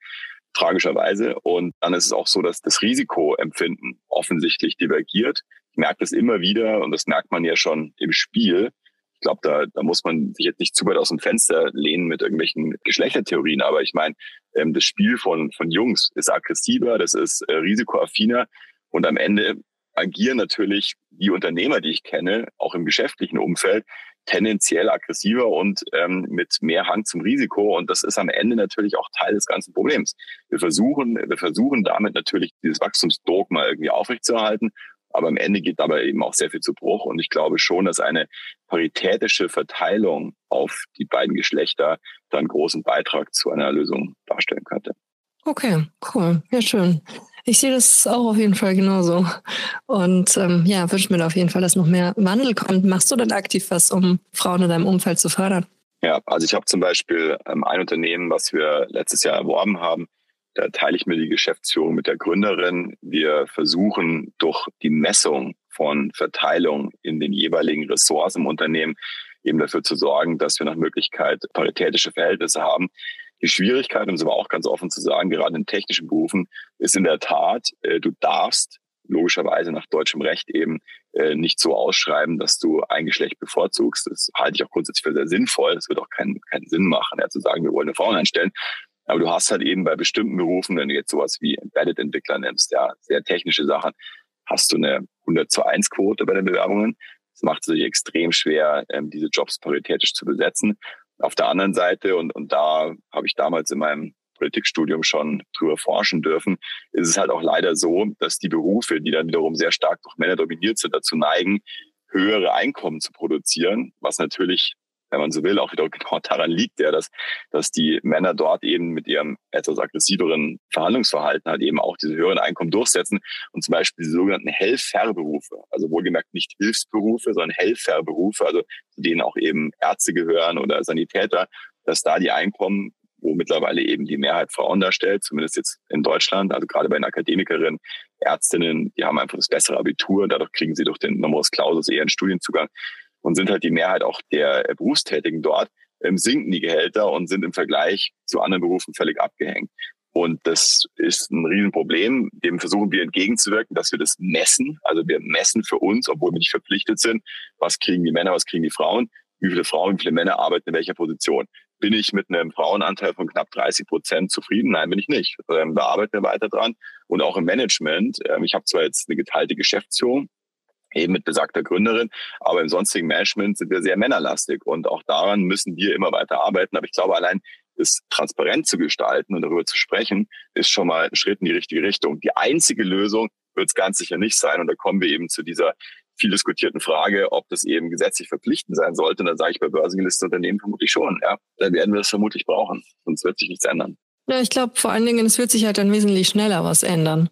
tragischerweise. Und dann ist es auch so, dass das Risikoempfinden offensichtlich divergiert. Ich merke das immer wieder und das merkt man ja schon im Spiel. Ich glaube, da, da muss man sich jetzt nicht zu weit aus dem Fenster lehnen mit irgendwelchen Geschlechtertheorien. Aber ich meine, ähm, das Spiel von, von Jungs ist aggressiver, das ist äh, risikoaffiner und am Ende agieren natürlich die Unternehmer, die ich kenne, auch im geschäftlichen Umfeld, tendenziell aggressiver und ähm, mit mehr Hang zum Risiko. Und das ist am Ende natürlich auch Teil des ganzen Problems. Wir versuchen, wir versuchen damit natürlich dieses Wachstumsdogma irgendwie aufrechtzuerhalten. Aber am Ende geht dabei eben auch sehr viel zu Bruch. Und ich glaube schon, dass eine paritätische Verteilung auf die beiden Geschlechter dann großen Beitrag zu einer Lösung darstellen könnte. Okay, cool. Ja, schön. Ich sehe das auch auf jeden Fall genauso. Und ähm, ja, wünsche mir da auf jeden Fall, dass noch mehr Wandel kommt. Machst du denn aktiv was, um Frauen in deinem Umfeld zu fördern? Ja, also ich habe zum Beispiel ähm, ein Unternehmen, was wir letztes Jahr erworben haben. Da teile ich mir die Geschäftsführung mit der Gründerin. Wir versuchen durch die Messung von Verteilung in den jeweiligen Ressorts im Unternehmen eben dafür zu sorgen, dass wir nach Möglichkeit paritätische Verhältnisse haben. Die Schwierigkeit, um es aber auch ganz offen zu sagen, gerade in technischen Berufen, ist in der Tat, äh, du darfst logischerweise nach deutschem Recht eben äh, nicht so ausschreiben, dass du ein Geschlecht bevorzugst. Das halte ich auch grundsätzlich für sehr sinnvoll. Das wird auch keinen, keinen Sinn machen, ja, zu sagen, wir wollen eine Frauen einstellen. Aber du hast halt eben bei bestimmten Berufen, wenn du jetzt sowas wie Embedded-Entwickler nimmst, ja, sehr technische Sachen, hast du eine 100 zu 1 Quote bei den Bewerbungen. Das macht es natürlich extrem schwer, ähm, diese Jobs paritätisch zu besetzen. Auf der anderen Seite, und, und da habe ich damals in meinem Politikstudium schon drüber forschen dürfen, ist es halt auch leider so, dass die Berufe, die dann wiederum sehr stark durch Männer dominiert sind, dazu neigen, höhere Einkommen zu produzieren, was natürlich wenn man so will, auch wieder genau daran liegt, ja, dass, dass die Männer dort eben mit ihrem etwas aggressiveren Verhandlungsverhalten halt eben auch diese höheren Einkommen durchsetzen und zum Beispiel die sogenannten Helferberufe, also wohlgemerkt nicht Hilfsberufe, sondern Helferberufe, also zu denen auch eben Ärzte gehören oder Sanitäter, dass da die Einkommen wo mittlerweile eben die Mehrheit Frauen darstellt, zumindest jetzt in Deutschland. Also gerade bei den Akademikerinnen, Ärztinnen, die haben einfach das bessere Abitur, dadurch kriegen sie durch den Numerus Clausus eher einen Studienzugang und sind halt die Mehrheit auch der Berufstätigen dort, ähm, sinken die Gehälter und sind im Vergleich zu anderen Berufen völlig abgehängt. Und das ist ein Riesenproblem. Dem versuchen wir entgegenzuwirken, dass wir das messen. Also wir messen für uns, obwohl wir nicht verpflichtet sind, was kriegen die Männer, was kriegen die Frauen, wie viele Frauen, wie viele Männer arbeiten in welcher Position. Bin ich mit einem Frauenanteil von knapp 30 Prozent zufrieden? Nein, bin ich nicht. Ähm, da arbeiten wir weiter dran. Und auch im Management. Ähm, ich habe zwar jetzt eine geteilte Geschäftsführung, eben mit besagter Gründerin. Aber im sonstigen Management sind wir sehr männerlastig und auch daran müssen wir immer weiter arbeiten. Aber ich glaube, allein das transparent zu gestalten und darüber zu sprechen, ist schon mal ein Schritt in die richtige Richtung. Die einzige Lösung wird es ganz sicher nicht sein. Und da kommen wir eben zu dieser viel diskutierten Frage, ob das eben gesetzlich verpflichtend sein sollte. Und dann sage ich bei börsengelisteten Unternehmen vermutlich schon. Ja, dann werden wir es vermutlich brauchen. Sonst wird sich nichts ändern. Ja, ich glaube vor allen Dingen, es wird sich halt dann wesentlich schneller was ändern.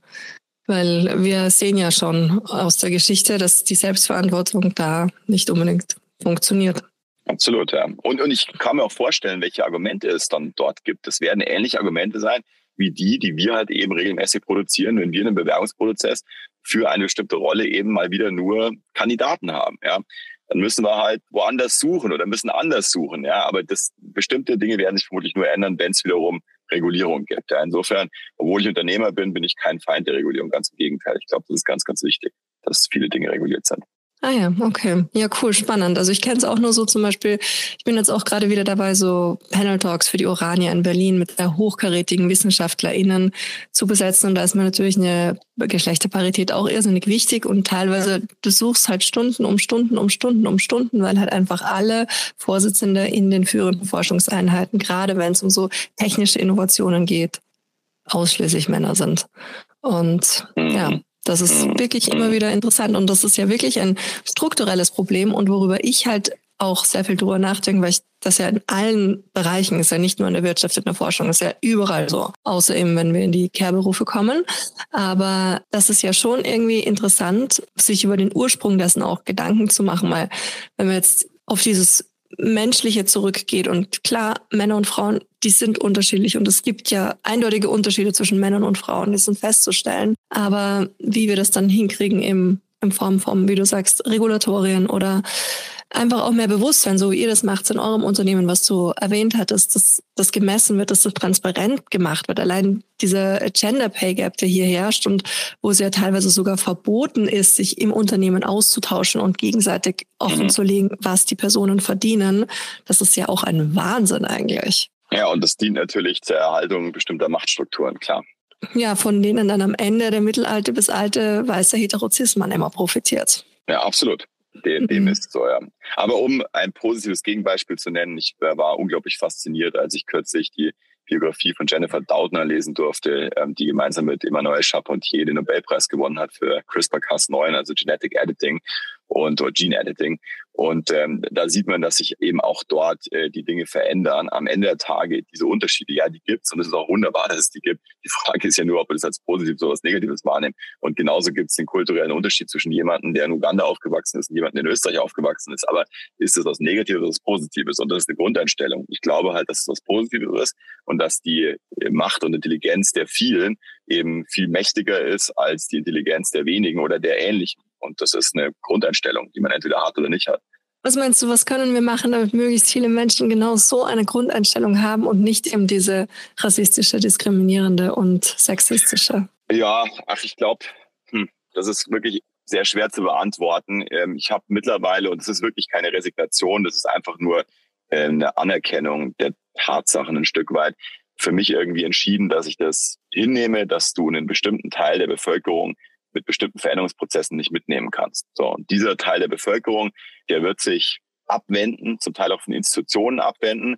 Weil wir sehen ja schon aus der Geschichte, dass die Selbstverantwortung da nicht unbedingt funktioniert. Absolut, ja. Und, und ich kann mir auch vorstellen, welche Argumente es dann dort gibt. Das werden ähnliche Argumente sein, wie die, die wir halt eben regelmäßig produzieren, wenn wir einen Bewerbungsprozess für eine bestimmte Rolle eben mal wieder nur Kandidaten haben. Ja, dann müssen wir halt woanders suchen oder müssen anders suchen. Ja, aber das bestimmte Dinge werden sich vermutlich nur ändern, wenn es wiederum Regulierung gibt. Ja, insofern, obwohl ich Unternehmer bin, bin ich kein Feind der Regulierung. Ganz im Gegenteil. Ich glaube, das ist ganz, ganz wichtig, dass viele Dinge reguliert sind. Ah ja, okay. Ja, cool, spannend. Also ich kenne es auch nur so zum Beispiel, ich bin jetzt auch gerade wieder dabei, so Panel Talks für die Orania in Berlin mit der hochkarätigen WissenschaftlerInnen zu besetzen. Und da ist mir natürlich eine Geschlechterparität auch irrsinnig wichtig. Und teilweise, du suchst halt Stunden um Stunden um Stunden um Stunden, weil halt einfach alle Vorsitzende in den führenden Forschungseinheiten, gerade wenn es um so technische Innovationen geht, ausschließlich Männer sind. Und ja, mhm. Das ist mhm. wirklich immer wieder interessant und das ist ja wirklich ein strukturelles Problem und worüber ich halt auch sehr viel drüber nachdenke, weil ich das ja in allen Bereichen ist ja nicht nur in der Wirtschaft, in der Forschung, ist ja überall so, außer eben, wenn wir in die Kehrberufe kommen. Aber das ist ja schon irgendwie interessant, sich über den Ursprung dessen auch Gedanken zu machen, weil wenn wir jetzt auf dieses Menschliche zurückgeht. Und klar, Männer und Frauen, die sind unterschiedlich und es gibt ja eindeutige Unterschiede zwischen Männern und Frauen, die sind festzustellen. Aber wie wir das dann hinkriegen im, in Form von, wie du sagst, Regulatorien oder einfach auch mehr Bewusstsein, so wie ihr das macht in eurem Unternehmen, was du erwähnt hattest, dass das gemessen wird, dass das transparent gemacht wird. Allein dieser Gender Pay Gap, der hier herrscht und wo es ja teilweise sogar verboten ist, sich im Unternehmen auszutauschen und gegenseitig offenzulegen, was die Personen verdienen, das ist ja auch ein Wahnsinn eigentlich. Ja, und das dient natürlich zur Erhaltung bestimmter Machtstrukturen, klar. Ja, von denen dann am Ende der mittelalte bis alte weiße Heterozisman immer profitiert. Ja, absolut. Dem, dem mhm. ist so, ja. Aber um ein positives Gegenbeispiel zu nennen, ich war unglaublich fasziniert, als ich kürzlich die Biografie von Jennifer Doudna lesen durfte, ähm, die gemeinsam mit Emmanuel Charpentier den Nobelpreis gewonnen hat für CRISPR-Cas9, also Genetic Editing und oder Gene Editing. Und ähm, da sieht man, dass sich eben auch dort äh, die Dinge verändern. Am Ende der Tage diese Unterschiede, ja, die gibt's und es ist auch wunderbar, dass es die gibt. Die Frage ist ja nur, ob wir das als positiv oder als negatives wahrnehmen. Und genauso gibt es den kulturellen Unterschied zwischen jemandem, der in Uganda aufgewachsen ist und jemandem, der in Österreich aufgewachsen ist. Aber ist das was Negatives oder was Positives? Und das ist eine Grundeinstellung. Ich glaube halt, dass es was Positives ist und dass die äh, Macht und Intelligenz der vielen eben viel mächtiger ist als die Intelligenz der wenigen oder der ähnlichen. Und das ist eine Grundeinstellung, die man entweder hat oder nicht hat. Was meinst du, was können wir machen, damit möglichst viele Menschen genau so eine Grundeinstellung haben und nicht eben diese rassistische, diskriminierende und sexistische? Ja, ach, ich glaube, hm, das ist wirklich sehr schwer zu beantworten. Ähm, ich habe mittlerweile, und es ist wirklich keine Resignation, das ist einfach nur äh, eine Anerkennung der Tatsachen ein Stück weit, für mich irgendwie entschieden, dass ich das hinnehme, dass du einen bestimmten Teil der Bevölkerung mit bestimmten Veränderungsprozessen nicht mitnehmen kannst. So, und dieser Teil der Bevölkerung, der wird sich abwenden, zum Teil auch von Institutionen abwenden.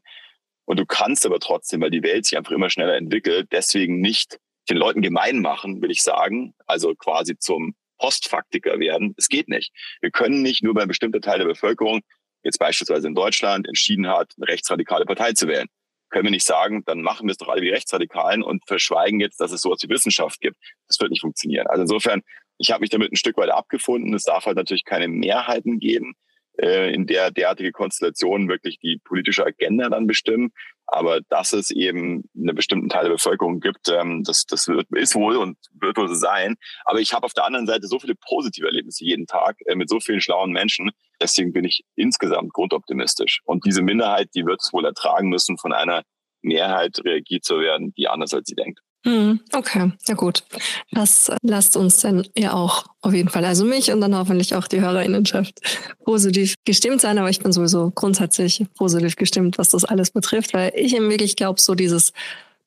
Und du kannst aber trotzdem, weil die Welt sich einfach immer schneller entwickelt, deswegen nicht den Leuten gemein machen, will ich sagen, also quasi zum Postfaktiker werden. Es geht nicht. Wir können nicht nur bei einem bestimmten Teil der Bevölkerung, jetzt beispielsweise in Deutschland, entschieden hat, eine rechtsradikale Partei zu wählen können wir nicht sagen, dann machen wir es doch alle wie Rechtsradikalen und verschweigen jetzt, dass es sowas wie Wissenschaft gibt. Das wird nicht funktionieren. Also insofern, ich habe mich damit ein Stück weit abgefunden. Es darf halt natürlich keine Mehrheiten geben, äh, in der derartige Konstellationen wirklich die politische Agenda dann bestimmen. Aber dass es eben einen bestimmten Teil der Bevölkerung gibt, ähm, das, das wird, ist wohl und wird wohl so sein. Aber ich habe auf der anderen Seite so viele positive Erlebnisse jeden Tag äh, mit so vielen schlauen Menschen. Deswegen bin ich insgesamt grundoptimistisch. Und diese Minderheit, die wird es wohl ertragen müssen, von einer Mehrheit reagiert zu werden, die anders als sie denkt. Hm, okay, ja gut. Das lasst uns dann ja auch auf jeden Fall, also mich und dann hoffentlich auch die Hörerinnenschaft positiv gestimmt sein. Aber ich bin sowieso grundsätzlich positiv gestimmt, was das alles betrifft, weil ich eben wirklich glaube, so dieses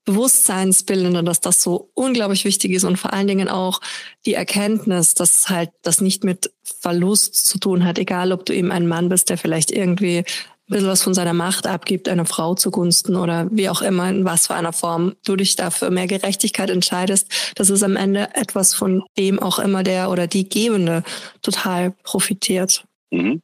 Bewusstseinsbildende, dass das so unglaublich wichtig ist und vor allen Dingen auch die Erkenntnis, dass halt das nicht mit Verlust zu tun hat, egal ob du eben ein Mann bist, der vielleicht irgendwie ein bisschen was von seiner Macht abgibt, einer Frau zugunsten oder wie auch immer, in was für einer Form du dich dafür mehr Gerechtigkeit entscheidest, das ist am Ende etwas, von dem auch immer der oder die Gebende total profitiert. Mhm.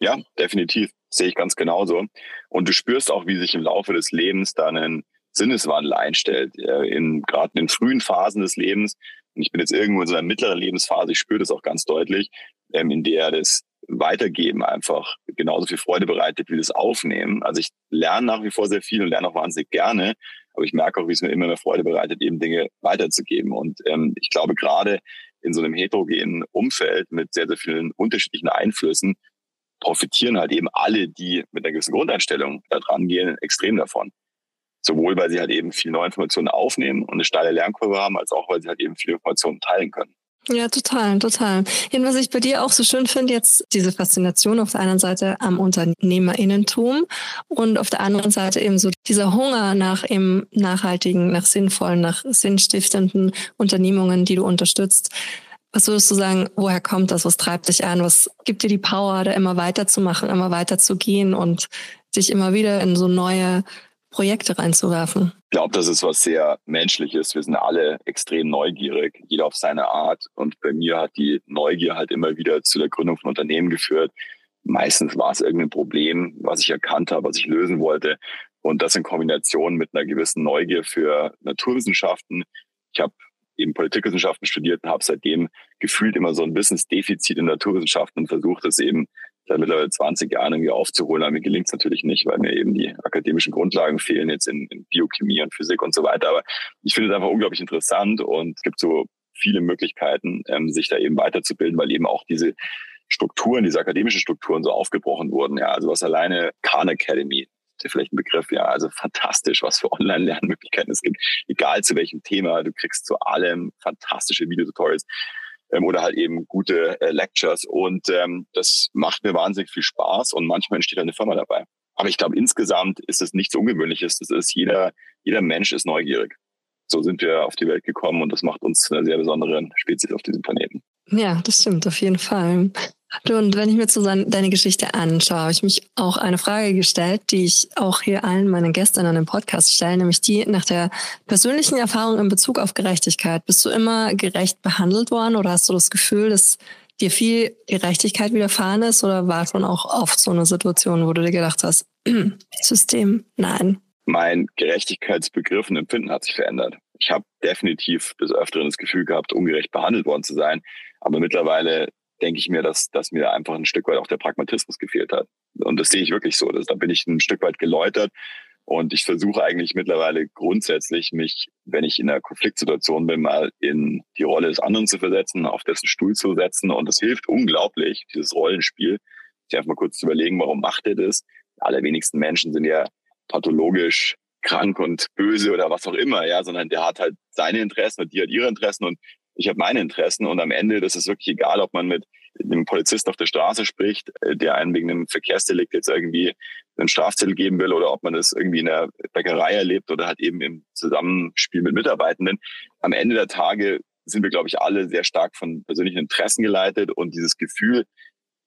Ja, definitiv. Sehe ich ganz genauso. Und du spürst auch, wie sich im Laufe des Lebens dann ein Sinneswandel einstellt. In, gerade in den frühen Phasen des Lebens, und ich bin jetzt irgendwo in so einer mittleren Lebensphase, ich spüre das auch ganz deutlich, ähm, in der das Weitergeben einfach genauso viel Freude bereitet wie das Aufnehmen. Also ich lerne nach wie vor sehr viel und lerne auch wahnsinnig gerne, aber ich merke auch, wie es mir immer mehr Freude bereitet, eben Dinge weiterzugeben. Und ähm, ich glaube, gerade in so einem heterogenen Umfeld mit sehr, sehr vielen unterschiedlichen Einflüssen profitieren halt eben alle, die mit einer gewissen Grundeinstellung da dran gehen, extrem davon. Sowohl, weil sie halt eben viel neue Informationen aufnehmen und eine steile Lernkurve haben, als auch, weil sie halt eben viele Informationen teilen können. Ja, total, total. Und was ich bei dir auch so schön finde, jetzt diese Faszination auf der einen Seite am Unternehmerinnentum und auf der anderen Seite eben so dieser Hunger nach eben nachhaltigen, nach sinnvollen, nach sinnstiftenden Unternehmungen, die du unterstützt. Was würdest du sagen, woher kommt das? Was treibt dich an? Was gibt dir die Power, da immer weiterzumachen, immer weiter zu gehen und dich immer wieder in so neue Projekte reinzuwerfen? Ich glaube, das ist was sehr Menschliches. Wir sind alle extrem neugierig, jeder auf seine Art. Und bei mir hat die Neugier halt immer wieder zu der Gründung von Unternehmen geführt. Meistens war es irgendein Problem, was ich erkannt habe, was ich lösen wollte. Und das in Kombination mit einer gewissen Neugier für Naturwissenschaften. Ich habe eben Politikwissenschaften studiert und habe seitdem gefühlt immer so ein Wissensdefizit in Naturwissenschaften und versucht es eben seit mittlerweile 20 Jahren irgendwie aufzuholen. Aber mir gelingt es natürlich nicht, weil mir eben die akademischen Grundlagen fehlen jetzt in, in Biochemie und Physik und so weiter. Aber ich finde es einfach unglaublich interessant und es gibt so viele Möglichkeiten, ähm, sich da eben weiterzubilden, weil eben auch diese Strukturen, diese akademischen Strukturen so aufgebrochen wurden. Ja, also was alleine Khan Academy, ist vielleicht ein Begriff, ja, also fantastisch, was für Online-Lernmöglichkeiten es gibt, egal zu welchem Thema, du kriegst zu allem fantastische Videotutorials ähm, oder halt eben gute äh, Lectures. Und ähm, das macht mir wahnsinnig viel Spaß und manchmal entsteht eine Firma dabei. Aber ich glaube, insgesamt ist es nichts Ungewöhnliches. Das ist jeder, jeder Mensch ist neugierig. So sind wir auf die Welt gekommen und das macht uns eine sehr besondere Spezies auf diesem Planeten. Ja, das stimmt, auf jeden Fall. Und wenn ich mir so deine Geschichte anschaue, habe ich mich auch eine Frage gestellt, die ich auch hier allen meinen Gästen an dem Podcast stelle, nämlich die nach der persönlichen Erfahrung in Bezug auf Gerechtigkeit. Bist du immer gerecht behandelt worden oder hast du das Gefühl, dass dir viel Gerechtigkeit widerfahren ist oder war schon auch oft so eine Situation, wo du dir gedacht hast, System, nein? Mein Gerechtigkeitsbegriff und Empfinden hat sich verändert. Ich habe definitiv des Öfteren das Gefühl gehabt, ungerecht behandelt worden zu sein. Aber mittlerweile denke ich mir, dass, dass mir einfach ein Stück weit auch der Pragmatismus gefehlt hat. Und das sehe ich wirklich so. Das, da bin ich ein Stück weit geläutert. Und ich versuche eigentlich mittlerweile grundsätzlich, mich, wenn ich in einer Konfliktsituation bin, mal in die Rolle des anderen zu versetzen, auf dessen Stuhl zu setzen. Und das hilft unglaublich, dieses Rollenspiel, sich einfach mal kurz zu überlegen, warum macht er das? Die allerwenigsten Menschen sind ja pathologisch krank und böse oder was auch immer, ja, sondern der hat halt seine Interessen und die hat ihre Interessen und ich habe meine Interessen und am Ende, das ist wirklich egal, ob man mit einem Polizist auf der Straße spricht, äh, der einen wegen einem Verkehrsdelikt jetzt irgendwie einen Strafzettel geben will oder ob man das irgendwie in der Bäckerei erlebt oder halt eben im Zusammenspiel mit Mitarbeitenden. Am Ende der Tage sind wir, glaube ich, alle sehr stark von persönlichen Interessen geleitet und dieses Gefühl,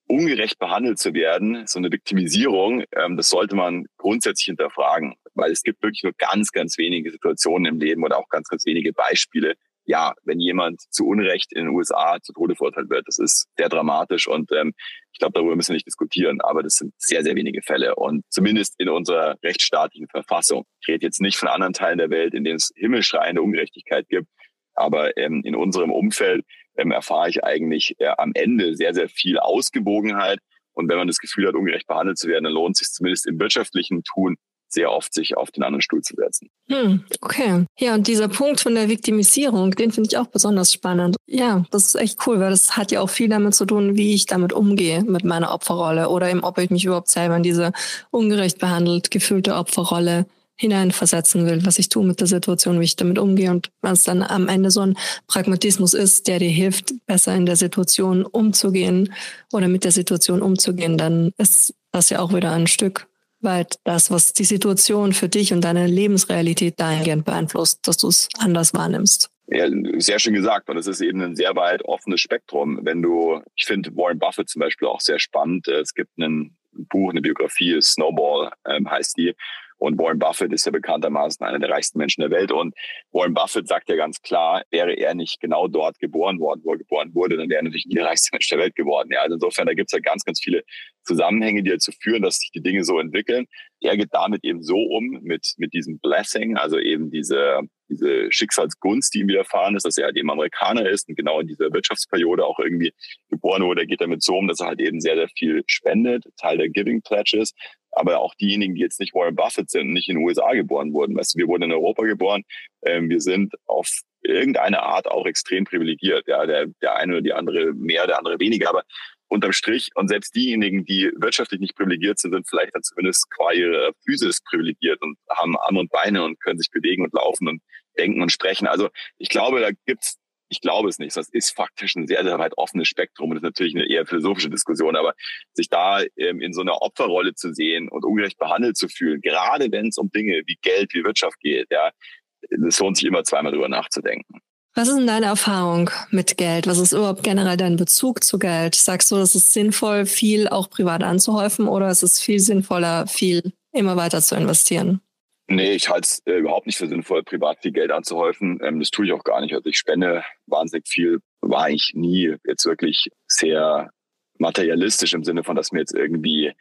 ungerecht behandelt zu werden, so eine Viktimisierung, ähm, das sollte man grundsätzlich hinterfragen, weil es gibt wirklich nur ganz, ganz wenige Situationen im Leben oder auch ganz, ganz wenige Beispiele, ja, wenn jemand zu Unrecht in den USA zu Tode verurteilt wird, das ist sehr dramatisch und ähm, ich glaube, darüber müssen wir nicht diskutieren, aber das sind sehr, sehr wenige Fälle und zumindest in unserer rechtsstaatlichen Verfassung. Ich rede jetzt nicht von anderen Teilen der Welt, in denen es himmelschreiende Ungerechtigkeit gibt, aber ähm, in unserem Umfeld ähm, erfahre ich eigentlich äh, am Ende sehr, sehr viel Ausgewogenheit und wenn man das Gefühl hat, ungerecht behandelt zu werden, dann lohnt es sich zumindest im wirtschaftlichen Tun sehr oft sich auf den anderen Stuhl zu setzen. Hm, okay. Ja, und dieser Punkt von der Viktimisierung, den finde ich auch besonders spannend. Ja, das ist echt cool, weil das hat ja auch viel damit zu tun, wie ich damit umgehe, mit meiner Opferrolle oder eben, ob ich mich überhaupt selber in diese ungerecht behandelt gefühlte Opferrolle hineinversetzen will, was ich tue mit der Situation, wie ich damit umgehe und was dann am Ende so ein Pragmatismus ist, der dir hilft, besser in der Situation umzugehen oder mit der Situation umzugehen, dann ist das ja auch wieder ein Stück weil das, was die Situation für dich und deine Lebensrealität dahingehend beeinflusst, dass du es anders wahrnimmst. Ja, sehr schön gesagt. Und es ist eben ein sehr weit offenes Spektrum. Wenn du, ich finde Warren Buffett zum Beispiel auch sehr spannend. Es gibt ein Buch, eine Biografie, Snowball ähm, heißt die. Und Warren Buffett ist ja bekanntermaßen einer der reichsten Menschen der Welt. Und Warren Buffett sagt ja ganz klar, wäre er nicht genau dort geboren worden, wo er geboren wurde, dann wäre er natürlich nie der reichste Mensch der Welt geworden. Ja, also insofern, da gibt es ja ganz, ganz viele Zusammenhänge, die dazu führen, dass sich die Dinge so entwickeln. Er geht damit eben so um, mit, mit diesem Blessing, also eben diese, diese Schicksalsgunst, die ihm widerfahren ist, dass er halt eben Amerikaner ist und genau in dieser Wirtschaftsperiode auch irgendwie geboren wurde. Er geht damit so um, dass er halt eben sehr, sehr viel spendet, Teil der Giving Pledges. Aber auch diejenigen, die jetzt nicht Warren Buffett sind, nicht in den USA geboren wurden. Weißt du, wir wurden in Europa geboren. Ähm, wir sind auf irgendeine Art auch extrem privilegiert. Ja, der, der eine oder die andere mehr, der andere weniger. Aber unterm Strich und selbst diejenigen, die wirtschaftlich nicht privilegiert sind, sind vielleicht dann zumindest qua ihre Physis privilegiert und haben Arme und Beine und können sich bewegen und laufen und denken und sprechen. Also ich glaube, da gibt's ich glaube es nicht. Das ist faktisch ein sehr, sehr weit offenes Spektrum und das ist natürlich eine eher philosophische Diskussion. Aber sich da ähm, in so einer Opferrolle zu sehen und ungerecht behandelt zu fühlen, gerade wenn es um Dinge wie Geld, wie Wirtschaft geht, ja, es lohnt sich immer zweimal drüber nachzudenken. Was ist denn deine Erfahrung mit Geld? Was ist überhaupt generell dein Bezug zu Geld? Sagst du, es ist sinnvoll, viel auch privat anzuhäufen oder ist es viel sinnvoller, viel immer weiter zu investieren? Nee, ich halte es äh, überhaupt nicht für sinnvoll, privat viel Geld anzuhäufen. Ähm, das tue ich auch gar nicht. Also ich spende wahnsinnig viel, war ich nie jetzt wirklich sehr materialistisch im Sinne von, dass mir jetzt irgendwie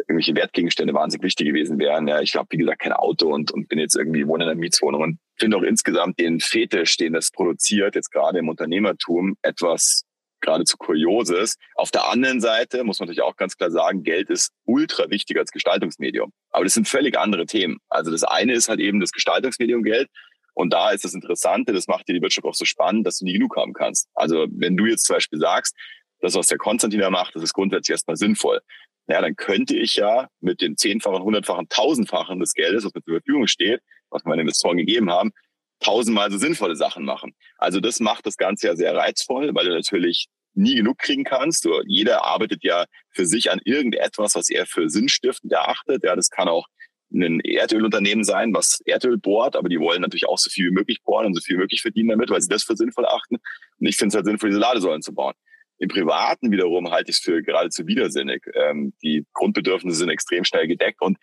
irgendwelche Wertgegenstände wahnsinnig wichtig gewesen wären. Ja, ich habe, wie gesagt, kein Auto und, und bin jetzt irgendwie wohne in einer Mietswohnung und finde auch insgesamt den Fetisch, den das produziert, jetzt gerade im Unternehmertum, etwas geradezu Kurioses. Auf der anderen Seite muss man natürlich auch ganz klar sagen, Geld ist ultra wichtig als Gestaltungsmedium. Aber das sind völlig andere Themen. Also das eine ist halt eben das Gestaltungsmedium Geld. Und da ist das Interessante, das macht dir die Wirtschaft auch so spannend, dass du nie genug haben kannst. Also wenn du jetzt zum Beispiel sagst, das, was der Konstantin da macht, das ist grundsätzlich erstmal sinnvoll ja, dann könnte ich ja mit den zehnfachen, hundertfachen, tausendfachen des Geldes, was mir zur Verfügung steht, was meine Investoren gegeben haben, tausendmal so sinnvolle Sachen machen. Also das macht das Ganze ja sehr reizvoll, weil du natürlich nie genug kriegen kannst. Du, jeder arbeitet ja für sich an irgendetwas, was er für sinnstiftend erachtet. Ja, das kann auch ein Erdölunternehmen sein, was Erdöl bohrt, aber die wollen natürlich auch so viel wie möglich bohren und so viel wie möglich verdienen damit, weil sie das für sinnvoll achten. Und ich finde es halt sinnvoll, diese Ladesäulen zu bauen. Im Privaten wiederum halte ich es für geradezu widersinnig. Ähm, die Grundbedürfnisse sind extrem schnell gedeckt und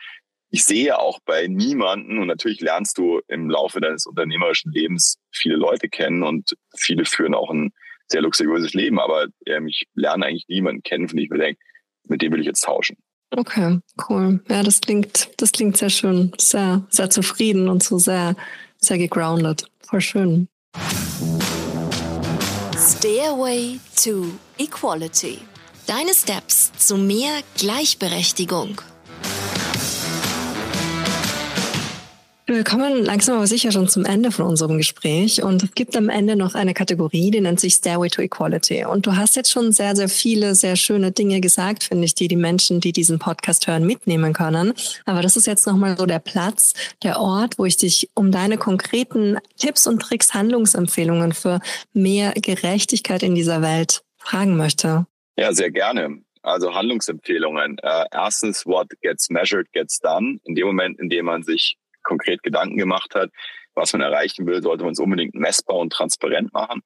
ich sehe auch bei niemanden, und natürlich lernst du im Laufe deines unternehmerischen Lebens viele Leute kennen und viele führen auch ein sehr luxuriöses Leben, aber ähm, ich lerne eigentlich niemanden kennen, von dem ich mir denke, mit dem will ich jetzt tauschen. Okay, cool. Ja, das klingt, das klingt sehr schön, sehr, sehr zufrieden und so sehr, sehr gegroundet. Voll schön. Stairway to Equality. Deine Steps zu mehr Gleichberechtigung. Wir kommen langsam aber sicher schon zum Ende von unserem Gespräch und es gibt am Ende noch eine Kategorie, die nennt sich Stairway to Equality. Und du hast jetzt schon sehr, sehr viele, sehr schöne Dinge gesagt, finde ich, die die Menschen, die diesen Podcast hören, mitnehmen können. Aber das ist jetzt nochmal so der Platz, der Ort, wo ich dich um deine konkreten Tipps und Tricks, Handlungsempfehlungen für mehr Gerechtigkeit in dieser Welt fragen möchte. Ja, sehr gerne. Also Handlungsempfehlungen. Äh, erstens, what gets measured gets done. In dem Moment, in dem man sich konkret Gedanken gemacht hat, was man erreichen will, sollte man es unbedingt messbar und transparent machen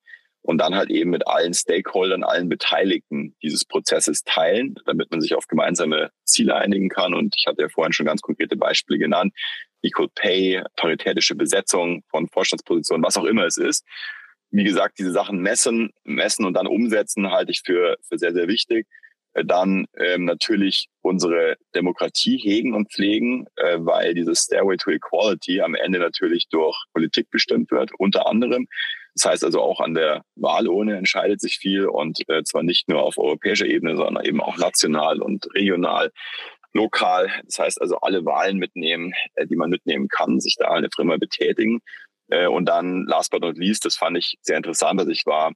und dann halt eben mit allen Stakeholdern, allen Beteiligten dieses Prozesses teilen, damit man sich auf gemeinsame Ziele einigen kann. Und ich hatte ja vorhin schon ganz konkrete Beispiele genannt. Equal Pay, paritätische Besetzung von Vorstandspositionen, was auch immer es ist. Wie gesagt, diese Sachen messen, messen und dann umsetzen halte ich für, für sehr, sehr wichtig dann ähm, natürlich unsere Demokratie hegen und pflegen, äh, weil dieses Stairway to Equality am Ende natürlich durch Politik bestimmt wird, unter anderem. Das heißt also auch an der Wahlurne entscheidet sich viel und äh, zwar nicht nur auf europäischer Ebene, sondern eben auch national und regional, lokal. Das heißt also alle Wahlen mitnehmen, äh, die man mitnehmen kann, sich da eine Firma betätigen. Äh, und dann, last but not least, das fand ich sehr interessant, dass ich war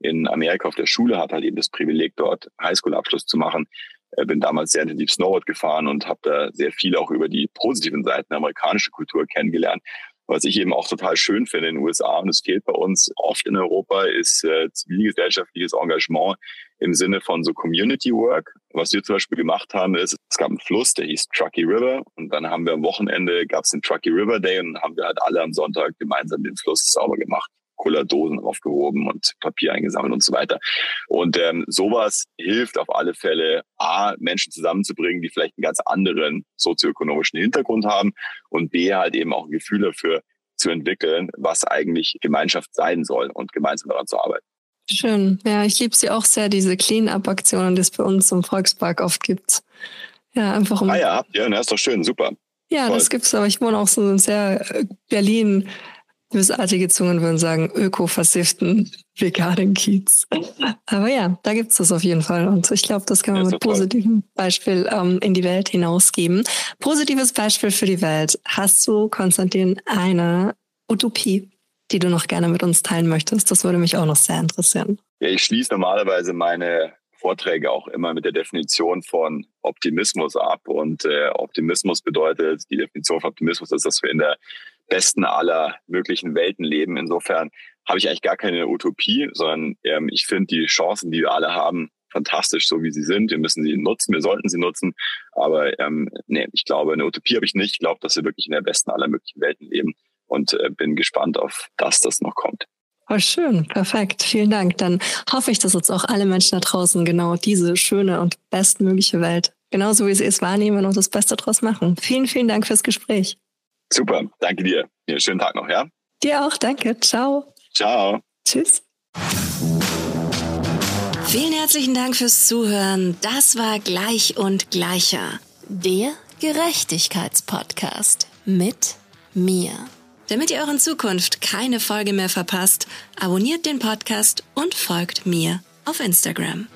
in Amerika auf der Schule, hatte halt eben das Privileg, dort Highschool-Abschluss zu machen. Äh, bin damals sehr intensiv Snowboard gefahren und habe da sehr viel auch über die positiven Seiten der amerikanischen Kultur kennengelernt. Was ich eben auch total schön finde in den USA und es fehlt bei uns oft in Europa, ist äh, zivilgesellschaftliches Engagement im Sinne von so Community Work. Was wir zum Beispiel gemacht haben, ist, es gab einen Fluss, der hieß Truckee River und dann haben wir am Wochenende, gab es den Truckee River Day und haben wir halt alle am Sonntag gemeinsam den Fluss sauber gemacht. Cola-Dosen aufgehoben und Papier eingesammelt und so weiter. Und ähm, sowas hilft auf alle Fälle, A, Menschen zusammenzubringen, die vielleicht einen ganz anderen sozioökonomischen Hintergrund haben und B, halt eben auch ein Gefühl dafür zu entwickeln, was eigentlich Gemeinschaft sein soll und gemeinsam daran zu arbeiten. Schön. Ja, ich liebe sie auch sehr, diese Clean-Up-Aktionen, die es bei uns im Volkspark oft gibt. Ja, einfach um. Ah ja, ja, na, ist doch schön, super. Ja, Voll. das gibt's, aber ich wohne auch so sehr äh, Berlin Bösartige Zungen würden sagen, öko-versifften veganen Kiez. Aber ja, da gibt's das auf jeden Fall. Und ich glaube, das kann man ja, mit positivem Beispiel ähm, in die Welt hinausgeben. Positives Beispiel für die Welt. Hast du, Konstantin, eine Utopie, die du noch gerne mit uns teilen möchtest? Das würde mich auch noch sehr interessieren. Ja, ich schließe normalerweise meine Vorträge auch immer mit der Definition von Optimismus ab. Und äh, Optimismus bedeutet, die Definition von Optimismus ist, dass wir in der besten aller möglichen Welten leben. Insofern habe ich eigentlich gar keine Utopie, sondern ähm, ich finde die Chancen, die wir alle haben, fantastisch, so wie sie sind. Wir müssen sie nutzen, wir sollten sie nutzen. Aber ähm, nee, ich glaube, eine Utopie habe ich nicht. Ich glaube, dass wir wirklich in der besten aller möglichen Welten leben und äh, bin gespannt auf das, das noch kommt. Oh, schön, perfekt. Vielen Dank. Dann hoffe ich, dass jetzt auch alle Menschen da draußen genau diese schöne und bestmögliche Welt, genauso wie sie es wahrnehmen und das Beste draus machen. Vielen, vielen Dank fürs Gespräch. Super, danke dir. Ja, schönen Tag noch, ja? Dir auch, danke. Ciao. Ciao. Tschüss. Vielen herzlichen Dank fürs Zuhören. Das war Gleich und Gleicher. Der Gerechtigkeitspodcast mit mir. Damit ihr auch in Zukunft keine Folge mehr verpasst, abonniert den Podcast und folgt mir auf Instagram.